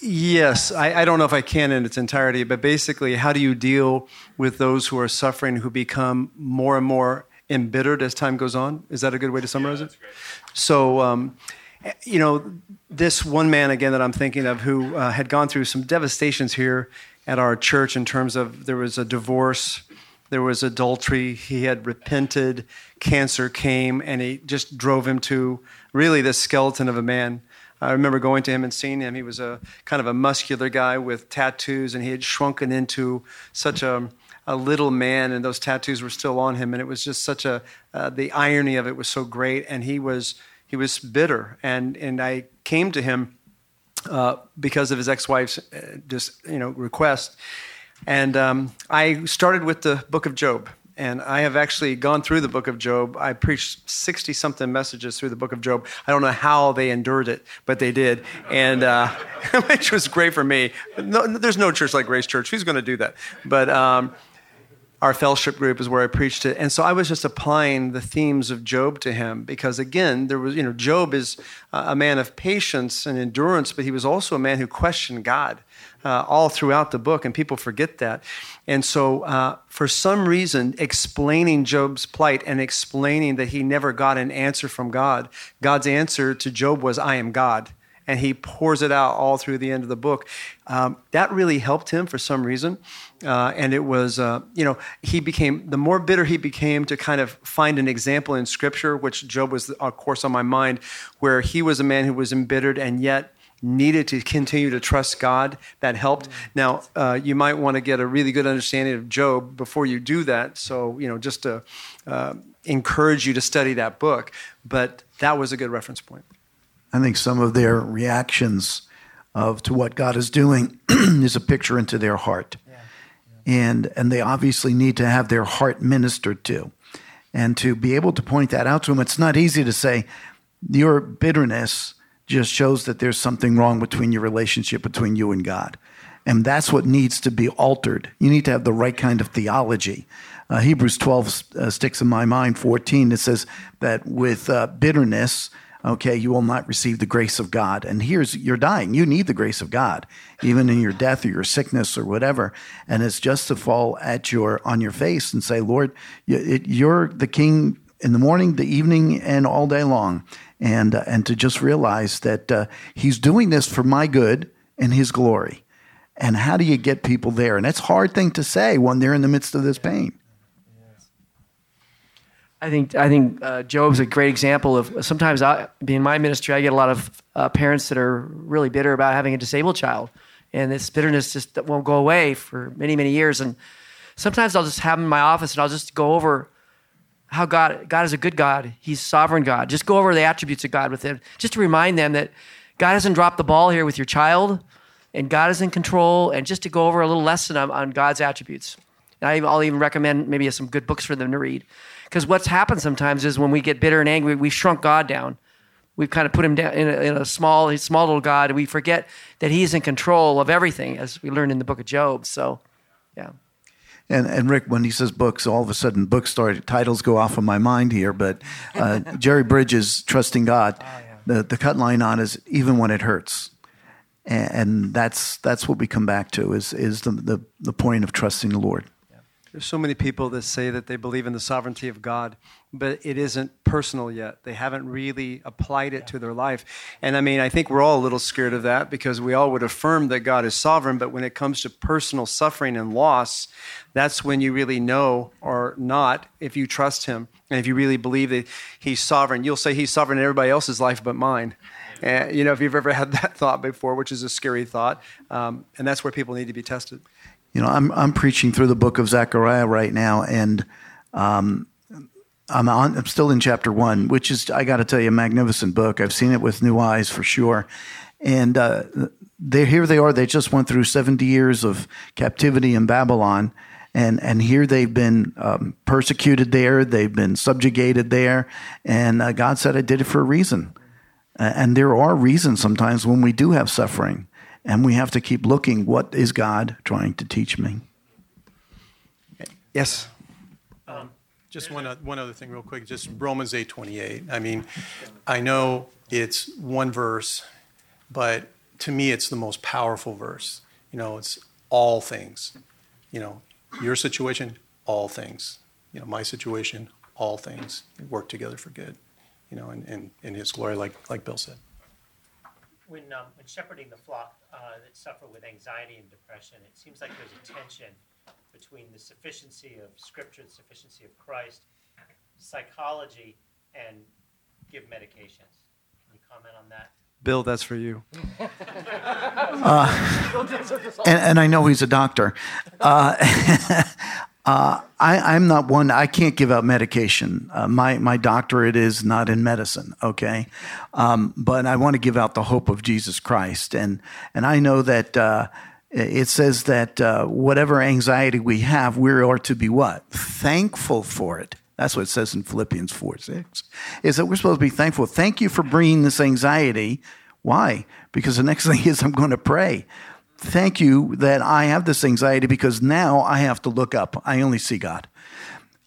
A: yes, I, I, don't know if I can in its entirety, but basically, how do you deal with those who are suffering who become more and more embittered as time goes on? Is that a good way to summarize
H: yeah,
A: it? So, um, you know, this one man again that I'm thinking of who uh, had gone through some devastations here at our church in terms of there was a divorce, there was adultery, he had repented, cancer came, and it just drove him to really the skeleton of a man. I remember going to him and seeing him. He was a kind of a muscular guy with tattoos, and he had shrunken into such a, a little man, and those tattoos were still on him. And it was just such a uh, the irony of it was so great. And he was he was bitter, and and I came to him uh, because of his ex-wife's uh, just you know request, and um, I started with the Book of Job. And I have actually gone through the book of Job. I preached 60 something messages through the book of Job. I don't know how they endured it, but they did. And uh, [laughs] which was great for me. No, there's no church like Grace Church. Who's going to do that? But um, our fellowship group is where I preached it. And so I was just applying the themes of Job to him because, again, there was, you know, Job is a man of patience and endurance, but he was also a man who questioned God uh, all throughout the book, and people forget that. And so, uh, for some reason, explaining Job's plight and explaining that he never got an answer from God, God's answer to Job was, I am God and he pours it out all through the end of the book. Um, that really helped him for some reason. Uh, and it was, uh, you know, he became, the more bitter he became to kind of find an example in scripture, which Job was, of course, on my mind, where he was a man who was embittered and yet needed to continue to trust God. That helped. Now, uh, you might want to get a really good understanding of Job before you do that. So, you know, just to uh, encourage you to study that book. But that was a good reference point.
D: I think some of their reactions of to what God is doing [clears throat] is a picture into their heart. Yeah. Yeah. And and they obviously need to have their heart ministered to. And to be able to point that out to them, it's not easy to say your bitterness just shows that there's something wrong between your relationship between you and God. And that's what needs to be altered. You need to have the right kind of theology. Uh, Hebrews 12 uh, sticks in my mind, 14, it says that with uh, bitterness, okay, you will not receive the grace of God. And here's, you're dying. You need the grace of God, even in your death or your sickness or whatever. And it's just to fall at your, on your face and say, Lord, you're the king in the morning, the evening, and all day long. And, uh, and to just realize that uh, he's doing this for my good and his glory. And how do you get people there? And it's a hard thing to say when they're in the midst of this pain.
C: I think I think uh, Job's a great example of. Sometimes, I, being in my ministry, I get a lot of uh, parents that are really bitter about having a disabled child, and this bitterness just won't go away for many many years. And sometimes I'll just have them in my office, and I'll just go over how God God is a good God. He's sovereign God. Just go over the attributes of God with them, just to remind them that God hasn't dropped the ball here with your child, and God is in control. And just to go over a little lesson on, on God's attributes. And I'll even recommend maybe some good books for them to read. Because what's happened sometimes is when we get bitter and angry, we've shrunk God down. We've kind of put him down in a, in a small, small little God, and we forget that He's in control of everything, as we learned in the book of Job. So, yeah.
D: And, and Rick, when he says books, all of a sudden book story titles go off of my mind here. But uh, [laughs] Jerry Bridges, Trusting God, oh, yeah. the, the cut line on is even when it hurts. And, and that's, that's what we come back to is, is the, the, the point of trusting the Lord.
A: There's so many people that say that they believe in the sovereignty of God, but it isn't personal yet. They haven't really applied it to their life. And I mean, I think we're all a little scared of that because we all would affirm that God is sovereign, but when it comes to personal suffering and loss, that's when you really know or not if you trust Him and if you really believe that He's sovereign. You'll say He's sovereign in everybody else's life but mine. And, you know, if you've ever had [laughs] that thought before, which is a scary thought, um, and that's where people need to be tested.
D: You know, I'm I'm preaching through the book of Zechariah right now, and um, I'm on. I'm still in chapter one, which is I got to tell you, a magnificent book. I've seen it with new eyes for sure, and uh, they here they are. They just went through 70 years of captivity in Babylon, and and here they've been um, persecuted there. They've been subjugated there, and uh, God said, "I did it for a reason." And there are reasons sometimes when we do have suffering, and we have to keep looking what is God trying to teach me?
A: Yes.
B: Um, just one, one other thing, real quick. Just Romans eight twenty eight. I mean, I know it's one verse, but to me, it's the most powerful verse. You know, it's all things. You know, your situation, all things. You know, my situation, all things work together for good. You know, in, in, in His glory, like like Bill said.
E: When um, when shepherding the flock uh, that suffer with anxiety and depression, it seems like there's a tension between the sufficiency of Scripture, the sufficiency of Christ, psychology, and give medications. Can you comment on that?
A: Bill, that's for you. [laughs]
D: uh, and, and, I know he's a doctor. Uh, [laughs] uh, I, am not one. I can't give out medication. Uh, my my doctorate is not in medicine. Okay, um, but I want to give out the hope of Jesus Christ, and and I know that uh, it says that uh, whatever anxiety we have, we are to be what thankful for it. That's what it says in Philippians 4 6. Is that we're supposed to be thankful. Thank you for bringing this anxiety. Why? Because the next [laughs] thing is I'm going to pray. Thank you that I have this anxiety because now I have to look up. I only see God.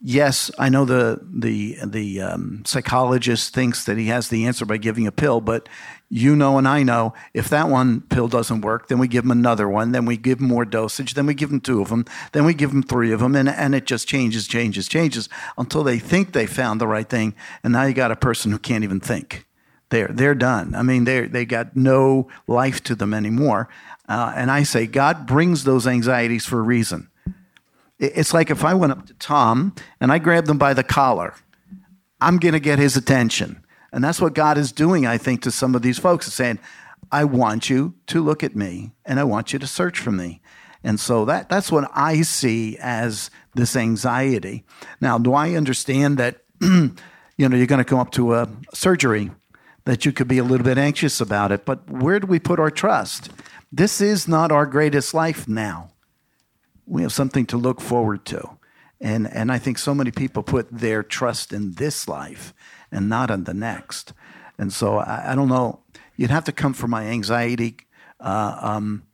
D: Yes, I know the the the um, psychologist thinks that he has the answer by giving a pill, but you know and I know if that one pill doesn't work, then we give him another one, then we give him more dosage, then we give him two of them, then we give him three of them, and, and it just changes, changes, changes until they think they found the right thing. And now you got a person who can't even think. They're, they're done. I mean, they they got no life to them anymore. Uh, and I say, God brings those anxieties for a reason. It's like if I went up to Tom and I grabbed him by the collar, I'm going to get his attention. And that's what God is doing, I think, to some of these folks, is saying, I want you to look at me and I want you to search for me. And so that, that's what I see as this anxiety. Now, do I understand that, [clears throat] you know, you're going to come up to a surgery, that you could be a little bit anxious about it, but where do we put our trust? This is not our greatest life now. We have something to look forward to. And, and I think so many people put their trust in this life and not in the next. And so I, I don't know. You'd have to come for my anxiety uh, um,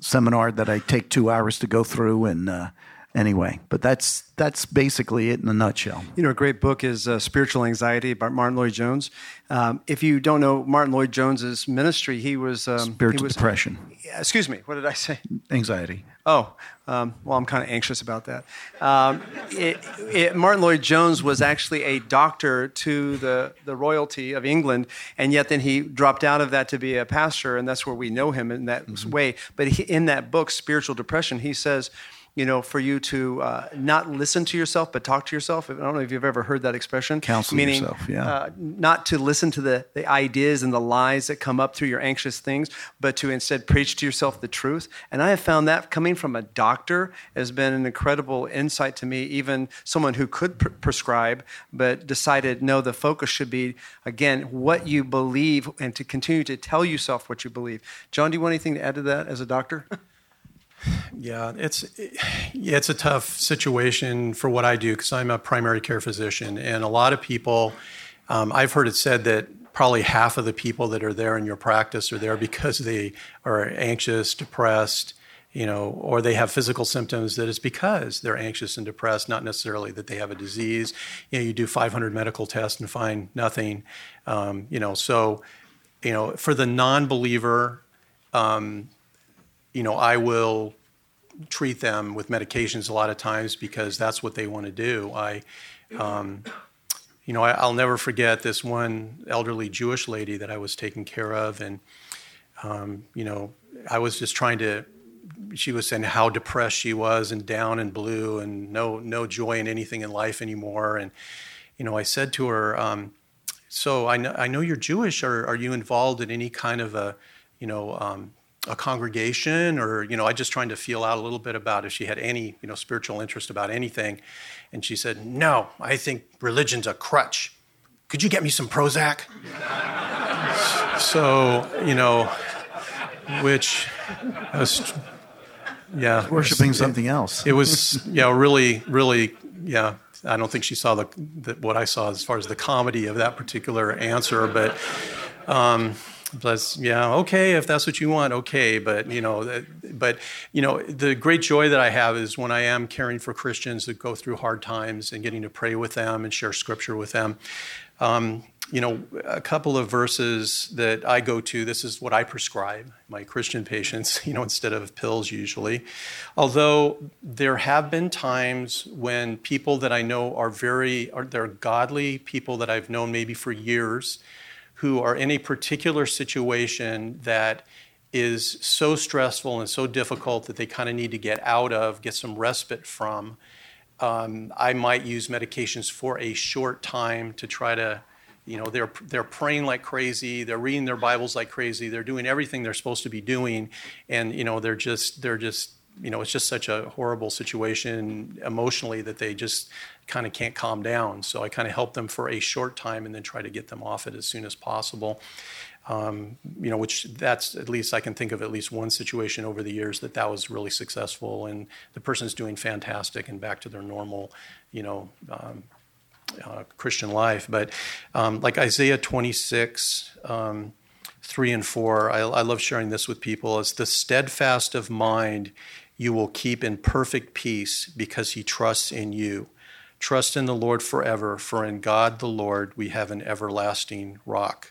D: seminar that I take two hours to go through. And uh, anyway, but that's that's basically it in a nutshell.
A: You know, a great book is uh, Spiritual Anxiety by Martyn Lloyd-Jones. Um, if you don't know Martyn Lloyd-Jones's ministry, he was um,
D: spiritual
A: he was,
D: depression.
A: Excuse me, what did I say?
D: Anxiety.
A: Oh, um, well, I'm kind of anxious about that. Um, it, it, Martyn Lloyd-Jones was actually a doctor to the, the royalty of England, and yet then he dropped out of that to be a pastor, and that's where we know him in that mm-hmm. way. But he, in that book, Spiritual Depression, he says you know, for you to uh, not listen to yourself but talk to yourself. I don't know if you've ever heard that expression.
D: Counsel
A: meaning,
D: yourself, yeah. Uh,
A: not to listen to the, the ideas and the lies that come up through your anxious things, but to instead preach to yourself the truth. And I have found that coming from a doctor has been an incredible insight to me, even someone who could pr- prescribe but decided, no, the focus should be, again, what you believe and to continue to tell yourself what you believe. John, do you want anything to add to that as a doctor? [laughs]
B: Yeah, it's yeah, it's a tough situation for what I do because I'm a primary care physician, and a lot of people. Um, I've heard it said that probably half of the people that are there in your practice are there because they are anxious, depressed, you know, or they have physical symptoms that is because they're anxious and depressed, not necessarily that they have a disease. You know, you do 500 medical tests and find nothing. Um, you know, so you know, for the non-believer. Um, you know, I will treat them with medications a lot of times because that's what they want to do. I, um, you know, I, will never forget this one elderly Jewish lady that I was taking care of, and um, you know, I was just trying to. She was saying how depressed she was and down and blue and no no joy in anything in life anymore. And you know, I said to her, um, "So I know I know you're Jewish. Are are you involved in any kind of a, you know?" A congregation or you know i just trying to feel out a little bit about if she had any you know spiritual interest about anything. And she said no i think religion's a crutch. Could you get me some prozac? [laughs] So you know which was yeah.
D: Worshiping something else.
B: it was yeah really really yeah. I don't think she saw the, the, what i saw as far as the comedy of that particular answer but um, but yeah okay if that's what you want okay but you know but you know the great joy that i have is when i am caring for christians that go through hard times and getting to pray with them and share scripture with them um, you know, a couple of verses that I go to, this is what I prescribe my Christian patients, [laughs] you know, instead of pills usually. Although there have been times when people that I know are very, are, they're godly people that I've known maybe for years who are in a particular situation that is so stressful and so difficult that they kind of need to get out of, get some respite from. Um, I might use medications for a short time to try to you know, they're, they're praying like crazy, they're reading their Bibles like crazy, they're doing everything they're supposed to be doing, and, you know, they're just, they're just, you know, it's just such a horrible situation emotionally that they just kind of can't calm down. So I kind of help them for a short time and then try to get them off it as soon as possible. Um, you know, which that's at least I can think of at least one situation over the years that that was really successful, and the person's doing fantastic and back to their normal, you know, um, uh, Christian life. But um, like Isaiah 26, um, 3 and 4, I, I love sharing this with people. It's the steadfast of mind you will keep in perfect peace because he trusts in you. Trust in the Lord forever, for in God the Lord we have an everlasting rock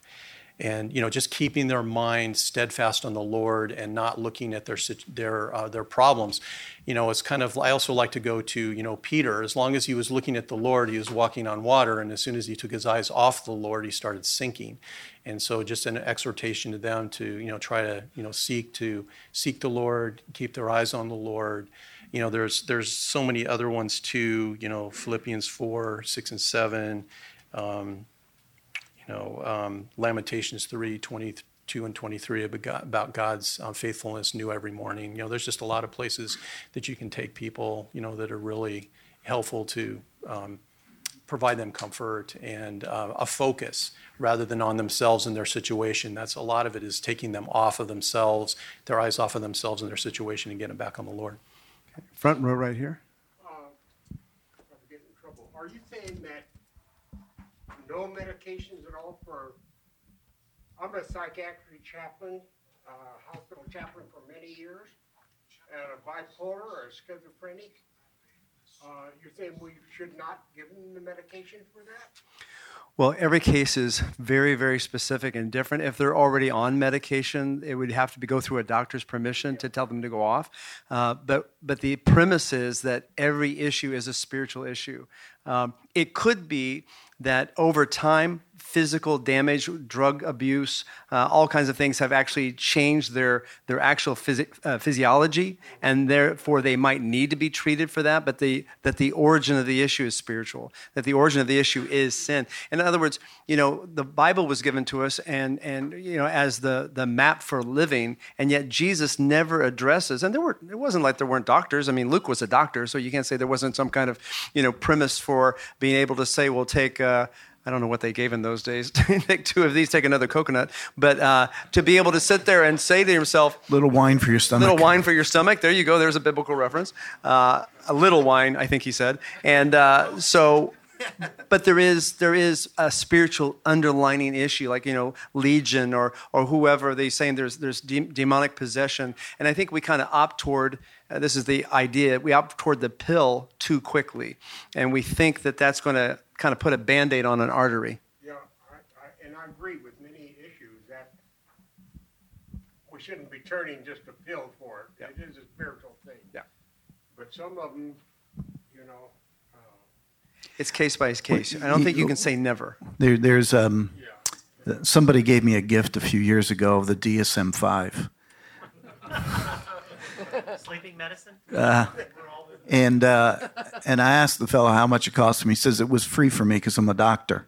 B: and you know just keeping their mind steadfast on the Lord and not looking at their their uh, their problems. You know, it's kind of I also like to go to you know Peter. As long as he was looking at the Lord, he was walking on water, and as soon as he took his eyes off the Lord, he started sinking. And so, just an exhortation to them to you know try to you know seek to seek the Lord, keep their eyes on the Lord. You know, there's there's so many other ones too. You know, Philippians four, six, and seven. Um, you know, um, Lamentations 3, 22 and 23 about God's uh, faithfulness new every morning. You know, there's just a lot of places that you can take people, you know, that are really helpful to um, provide them comfort and uh, a focus rather than on themselves and their situation. That's a lot of it is taking them off of themselves, their eyes off of themselves and their situation and getting back on the Lord.
A: Okay. Front row right here. Uh,
I: Are you saying that no medications at all for, I'm a psychiatric chaplain, uh, hospital chaplain for many years, and a bipolar or a schizophrenic. Uh, you're saying we should not give them the medication for that?
A: Well, every case is very, very specific and different. If they're already on medication, it would have to be, go through a doctor's permission to tell them to go off. Uh, but, but the premise is that every issue is a spiritual issue. Um, it could be that over time, physical damage, drug abuse, uh, all kinds of things have actually changed their, their actual phys- uh, physiology, and therefore they might need to be treated for that, but the, that the origin of the issue is spiritual, that the origin of the issue is sin. In other words, you know, the Bible was given to us and, and you know, as the, the map for living, and yet Jesus never addresses, and there were, it wasn't like there weren't doctors. I mean, Luke was a doctor, so you can't say there wasn't some kind of, you know, premise for being able to say, we'll take, uh, I don't know what they gave in those days. [laughs] take two of these, take another coconut. But uh, to be able to sit there and say to yourself,
D: "Little wine for your stomach."
A: Little wine for your stomach. There you go. There's a biblical reference. Uh, a little wine, I think he said. And uh, so, but there is there is a spiritual underlining issue, like you know, legion or or whoever they saying there's there's de- demonic possession. And I think we kind of opt toward. Uh, this is the idea. We opt toward the pill too quickly, and we think that that's going to kind of put a band aid on an artery.
I: Yeah, I, I, and I agree with many issues that we shouldn't be turning just a pill for it. It is a spiritual thing.
A: Yeah.
I: But some of them, you know, uh,
A: It's case by case. I don't think you can say never.
D: There, there's um, yeah. somebody gave me a gift a few years ago of the DSM five.
E: Sleeping medicine?
D: And uh, and I asked the fellow how much it cost him. He says it was free for me because I'm a doctor.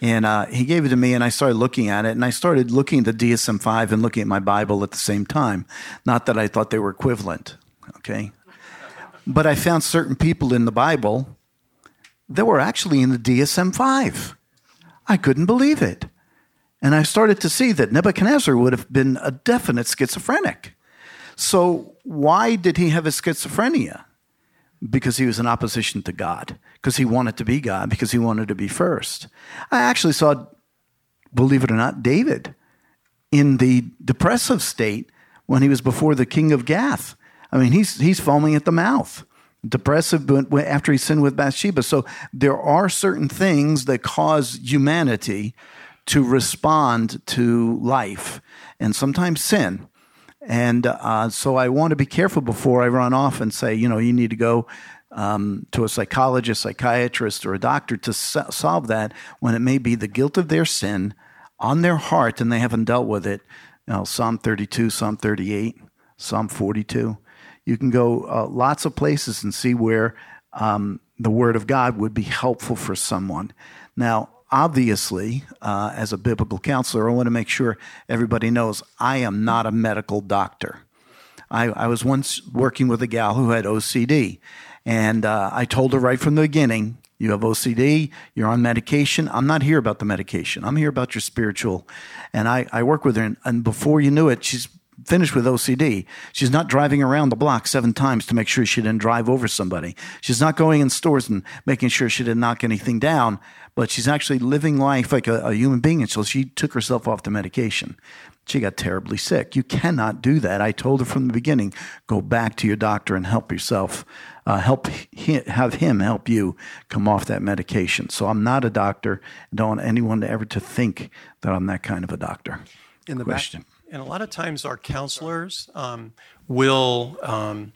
D: And uh, he gave it to me, and I started looking at it, and I started looking at the DSM five and looking at my Bible at the same time. Not that I thought they were equivalent, okay, but I found certain people in the Bible that were actually in the DSM five. I couldn't believe it, and I started to see that Nebuchadnezzar would have been a definite schizophrenic. So why did he have a schizophrenia? Because he was in opposition to God, because he wanted to be God, because he wanted to be first. I actually saw, believe it or not, David in the depressive state when he was before the king of Gath. I mean, he's, he's foaming at the mouth. Depressive but after he sinned with Bathsheba. So there are certain things that cause humanity to respond to life and sometimes sin. And uh, so I want to be careful before I run off and say, you know, you need to go um, to a psychologist, psychiatrist, or a doctor to so- solve that when it may be the guilt of their sin on their heart and they haven't dealt with it. You know, Psalm 32, Psalm 38, Psalm 42. You can go uh, lots of places and see where um, the Word of God would be helpful for someone. Now, obviously, uh, as a biblical counselor, I want to make sure everybody knows I am not a medical doctor. I, I was once working with a gal who had OCD, and uh, I told her right from the beginning, you have OCD, you're on medication. I'm not here about the medication. I'm here about your spiritual. And I, I work with her, and, and before you knew it, she's finished with OCD. She's not driving around the block seven times to make sure she didn't drive over somebody. She's not going in stores and making sure she didn't knock anything down, but she's actually living life like a, a human being until she took herself off the medication. She got terribly sick. You cannot do that. I told her from the beginning go back to your doctor and help yourself. Uh, help him, have him help you come off that medication. So I'm not a doctor. Don't want anyone to ever to think that I'm that kind of a doctor.
A: In the
D: question.
A: back.
B: And a lot of times our counselors um, will, um,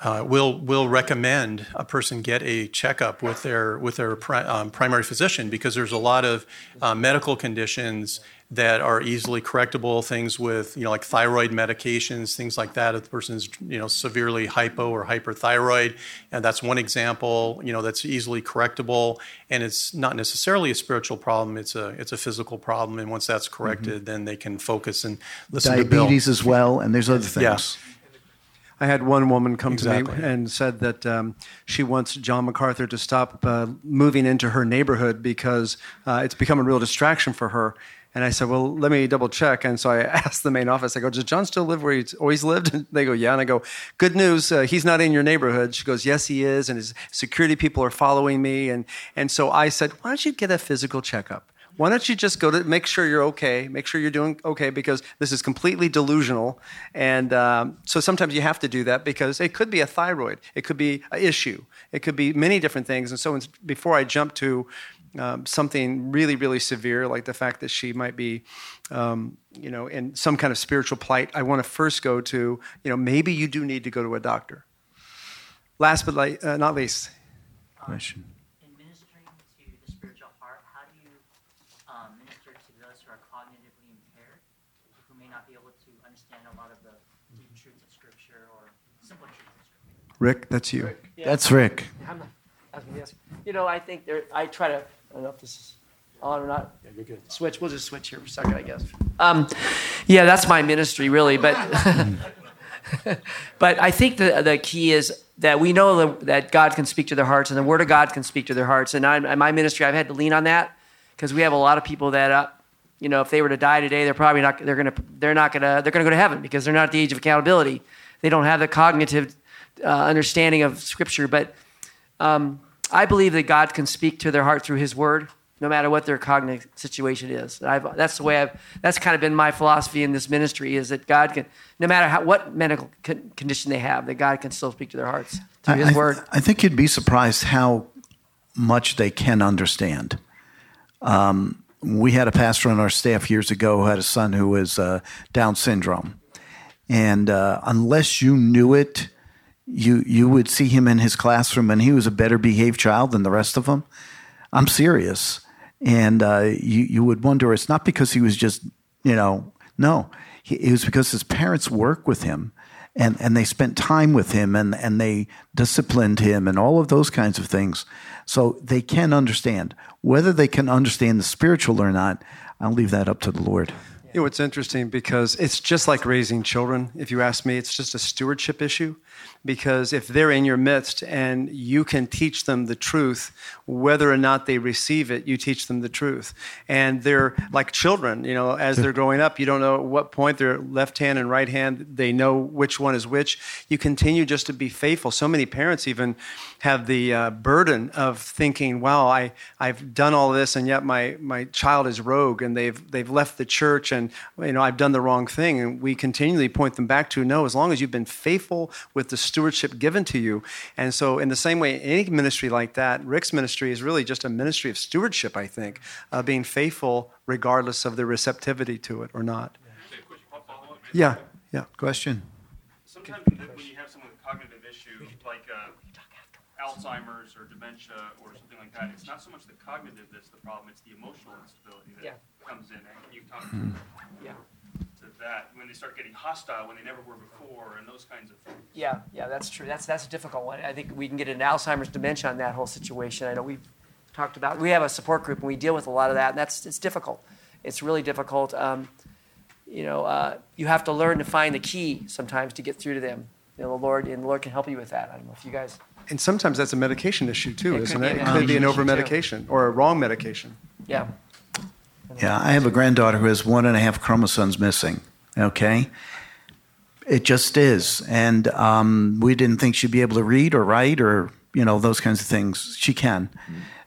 B: uh, will, will recommend a person get a checkup with their, with their pri- um, primary physician because there's a lot of uh, medical conditions that are easily correctable, things with, you know, like thyroid medications, things like that. If the person's, you know, severely hypo or hyperthyroid, and that's one example, you know, that's easily correctable. And it's not necessarily a spiritual problem; it's a it's a physical problem. And once that's corrected, then they can focus and listen to
D: Diabetes as well, and there's other things.
B: Yes.
A: I had one woman come to me and said that um, she wants John MacArthur to stop uh, moving into her neighborhood because uh, it's become a real distraction for her. And I said, Well, let me double check. And so I [laughs] asked the main office, I go, Does John still live where he's always lived? And they go, Yeah. And I go, Good news, uh, he's not in your neighborhood. She goes, Yes, he is. And his security people are following me. And, and so I said, Why don't you get a physical checkup? Why don't you just go to make sure you're okay, make sure you're doing okay, because this is completely delusional. And um, so sometimes you have to do that because it could be a thyroid, it could be an issue, it could be many different things. And so before I jump to um, something really, really severe, like the fact that she might be, um, you know, in some kind of spiritual plight, I want to first go to, you know, maybe you do need to go to a doctor. Last but like, uh, not least,
D: Question.
E: In ministering to the spiritual heart, how do you um, minister to those who are cognitively impaired, who may not be able to understand a lot of the deep truths of Scripture or simple truths of Scripture?
A: Rick, that's you.
D: That's Rick.
C: I'm not, I was gonna you know, I think there, I try to, I don't know if this is on or not. Yeah, you're good. Switch, we'll just switch here for a second, I guess. Um, yeah, that's my ministry, really, but, [laughs] but I think the, the key is that we know that, that God can speak to their hearts and the Word of God can speak to their hearts. And I, in my ministry, I've had to lean on that because we have a lot of people that, uh, you know, if they were to die today, they're probably not, they're gonna, they're not gonna, they're gonna go to heaven because they're not at the age of accountability. They don't have the cognitive uh, understanding of Scripture, but um, I believe that God can speak to their heart through His Word, no matter what their cognitive situation is. I've, that's the way I've. That's kind of been my philosophy in this ministry: is that God can, no matter how, what medical con- condition they have, that God can still speak to their hearts through His
D: I, I-
C: Word.
D: I think you'd be surprised how much they can understand. Um, we had a pastor on our staff years ago who had a son who was uh, Down syndrome, and uh, unless you knew it, you you would see him in his classroom, and he was a better behaved child than the rest of them. I'm serious, and uh, you you would wonder it's not because he was just you know no, he, it was because his parents work with him and, and they spent time with him and, and they disciplined him and all of those kinds of things. So they can understand. Whether they can understand the spiritual or not, I'll leave that up to the Lord.
A: You know, it's interesting because it's just like raising children. If you ask me, it's just a stewardship issue. Because if they're in your midst and you can teach them the truth, whether or not they receive it, you teach them the truth. And they're like children, you know, as they're growing up, you don't know at what point their left hand and right hand, they know which one is which. You continue just to be faithful. So many parents even have the uh, burden of thinking, wow, I, I've done all this and yet my, my child is rogue and they've, they've left the church and, you know, I've done the wrong thing. And we continually point them back to, no, as long as you've been faithful with the stewardship given to you. And so in the same way, any ministry like that, Rick's ministry is really just a ministry of stewardship, I think, uh, being faithful regardless of the receptivity to it or not. Yeah, yeah.
D: Question?
E: Sometimes when you have someone with a cognitive issue, like uh, Alzheimer's or dementia or something like that, it's not so much the cognitive that's the problem, it's the emotional instability that
C: Yeah.
E: comes in. And you talk
D: Hmm.
C: Yeah.
E: To that, when they start getting hostile, when they never were before, and those kinds of things.
C: Yeah, yeah, that's true. That's that's a difficult one. I think we can get an Alzheimer's dementia on that whole situation. I know we've talked about. We have a support group and we deal with a lot of that, and that's it's difficult. It's really difficult. Um, you know, uh, you have to learn to find the key sometimes to get through to them. You know, the Lord and the Lord can help you with that. I don't know if you guys.
A: And sometimes that's a medication issue too,
C: It could
A: isn't it? It could be an over medication or a wrong medication.
C: Yeah.
D: Yeah, I have a granddaughter who has one and a half chromosomes missing. Okay. It just is. And um, we didn't think she'd be able to read or write or, you know, those kinds of things. She can.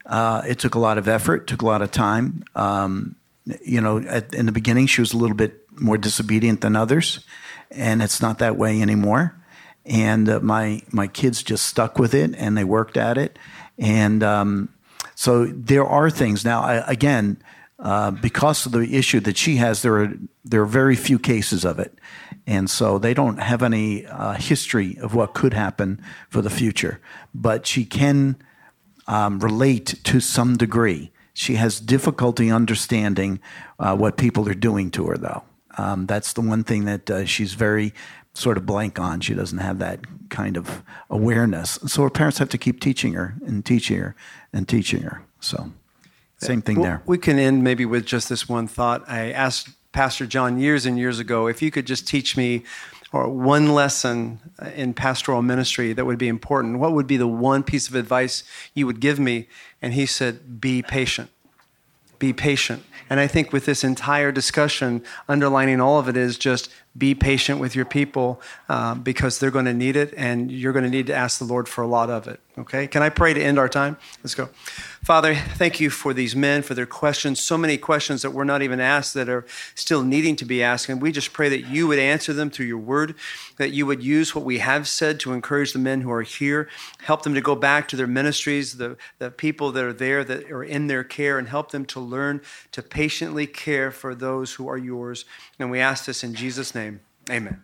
D: Uh, it took a lot of effort, took a lot of time. Um, you know, at, in the beginning, she was a little bit more disobedient than others, and it's not that way anymore. And uh, my my kids just stuck with it, and they worked at it, and um, so there are things now. I, again, uh, because of the issue that she has, there are there are very few cases of it, and so they don't have any uh, history of what could happen for the future. But she can um, relate to some degree. She has difficulty understanding uh, what people are doing to her, though. Um, that's the one thing that uh, she's very sort of blank on. She doesn't have that kind of awareness. So her parents have to keep teaching her and teaching her and teaching her. So, same thing
A: Well,
D: there.
A: We can end maybe with just this one thought. I asked Pastor John years and years ago if you could just teach me or one lesson uh, in pastoral ministry that would be important. What would be the one piece of advice you would give me? And he said, "Be patient. Be patient." And I think with this entire discussion, underlining all of it is just be patient with your people uh, because they're going to need it, and you're going to need to ask the Lord for a lot of it. Okay? Can I pray to end our time? Let's go. Father, thank you for these men, for their questions. So many questions that were not even asked that are still needing to be asked. And we just pray that you would answer them through your word, that you would use what we have said to encourage the men who are here, help them to go back to their ministries, the, the people that are there that are in their care, and help them to learn to patiently care for those who are yours. And we ask this in Jesus' name. Amen.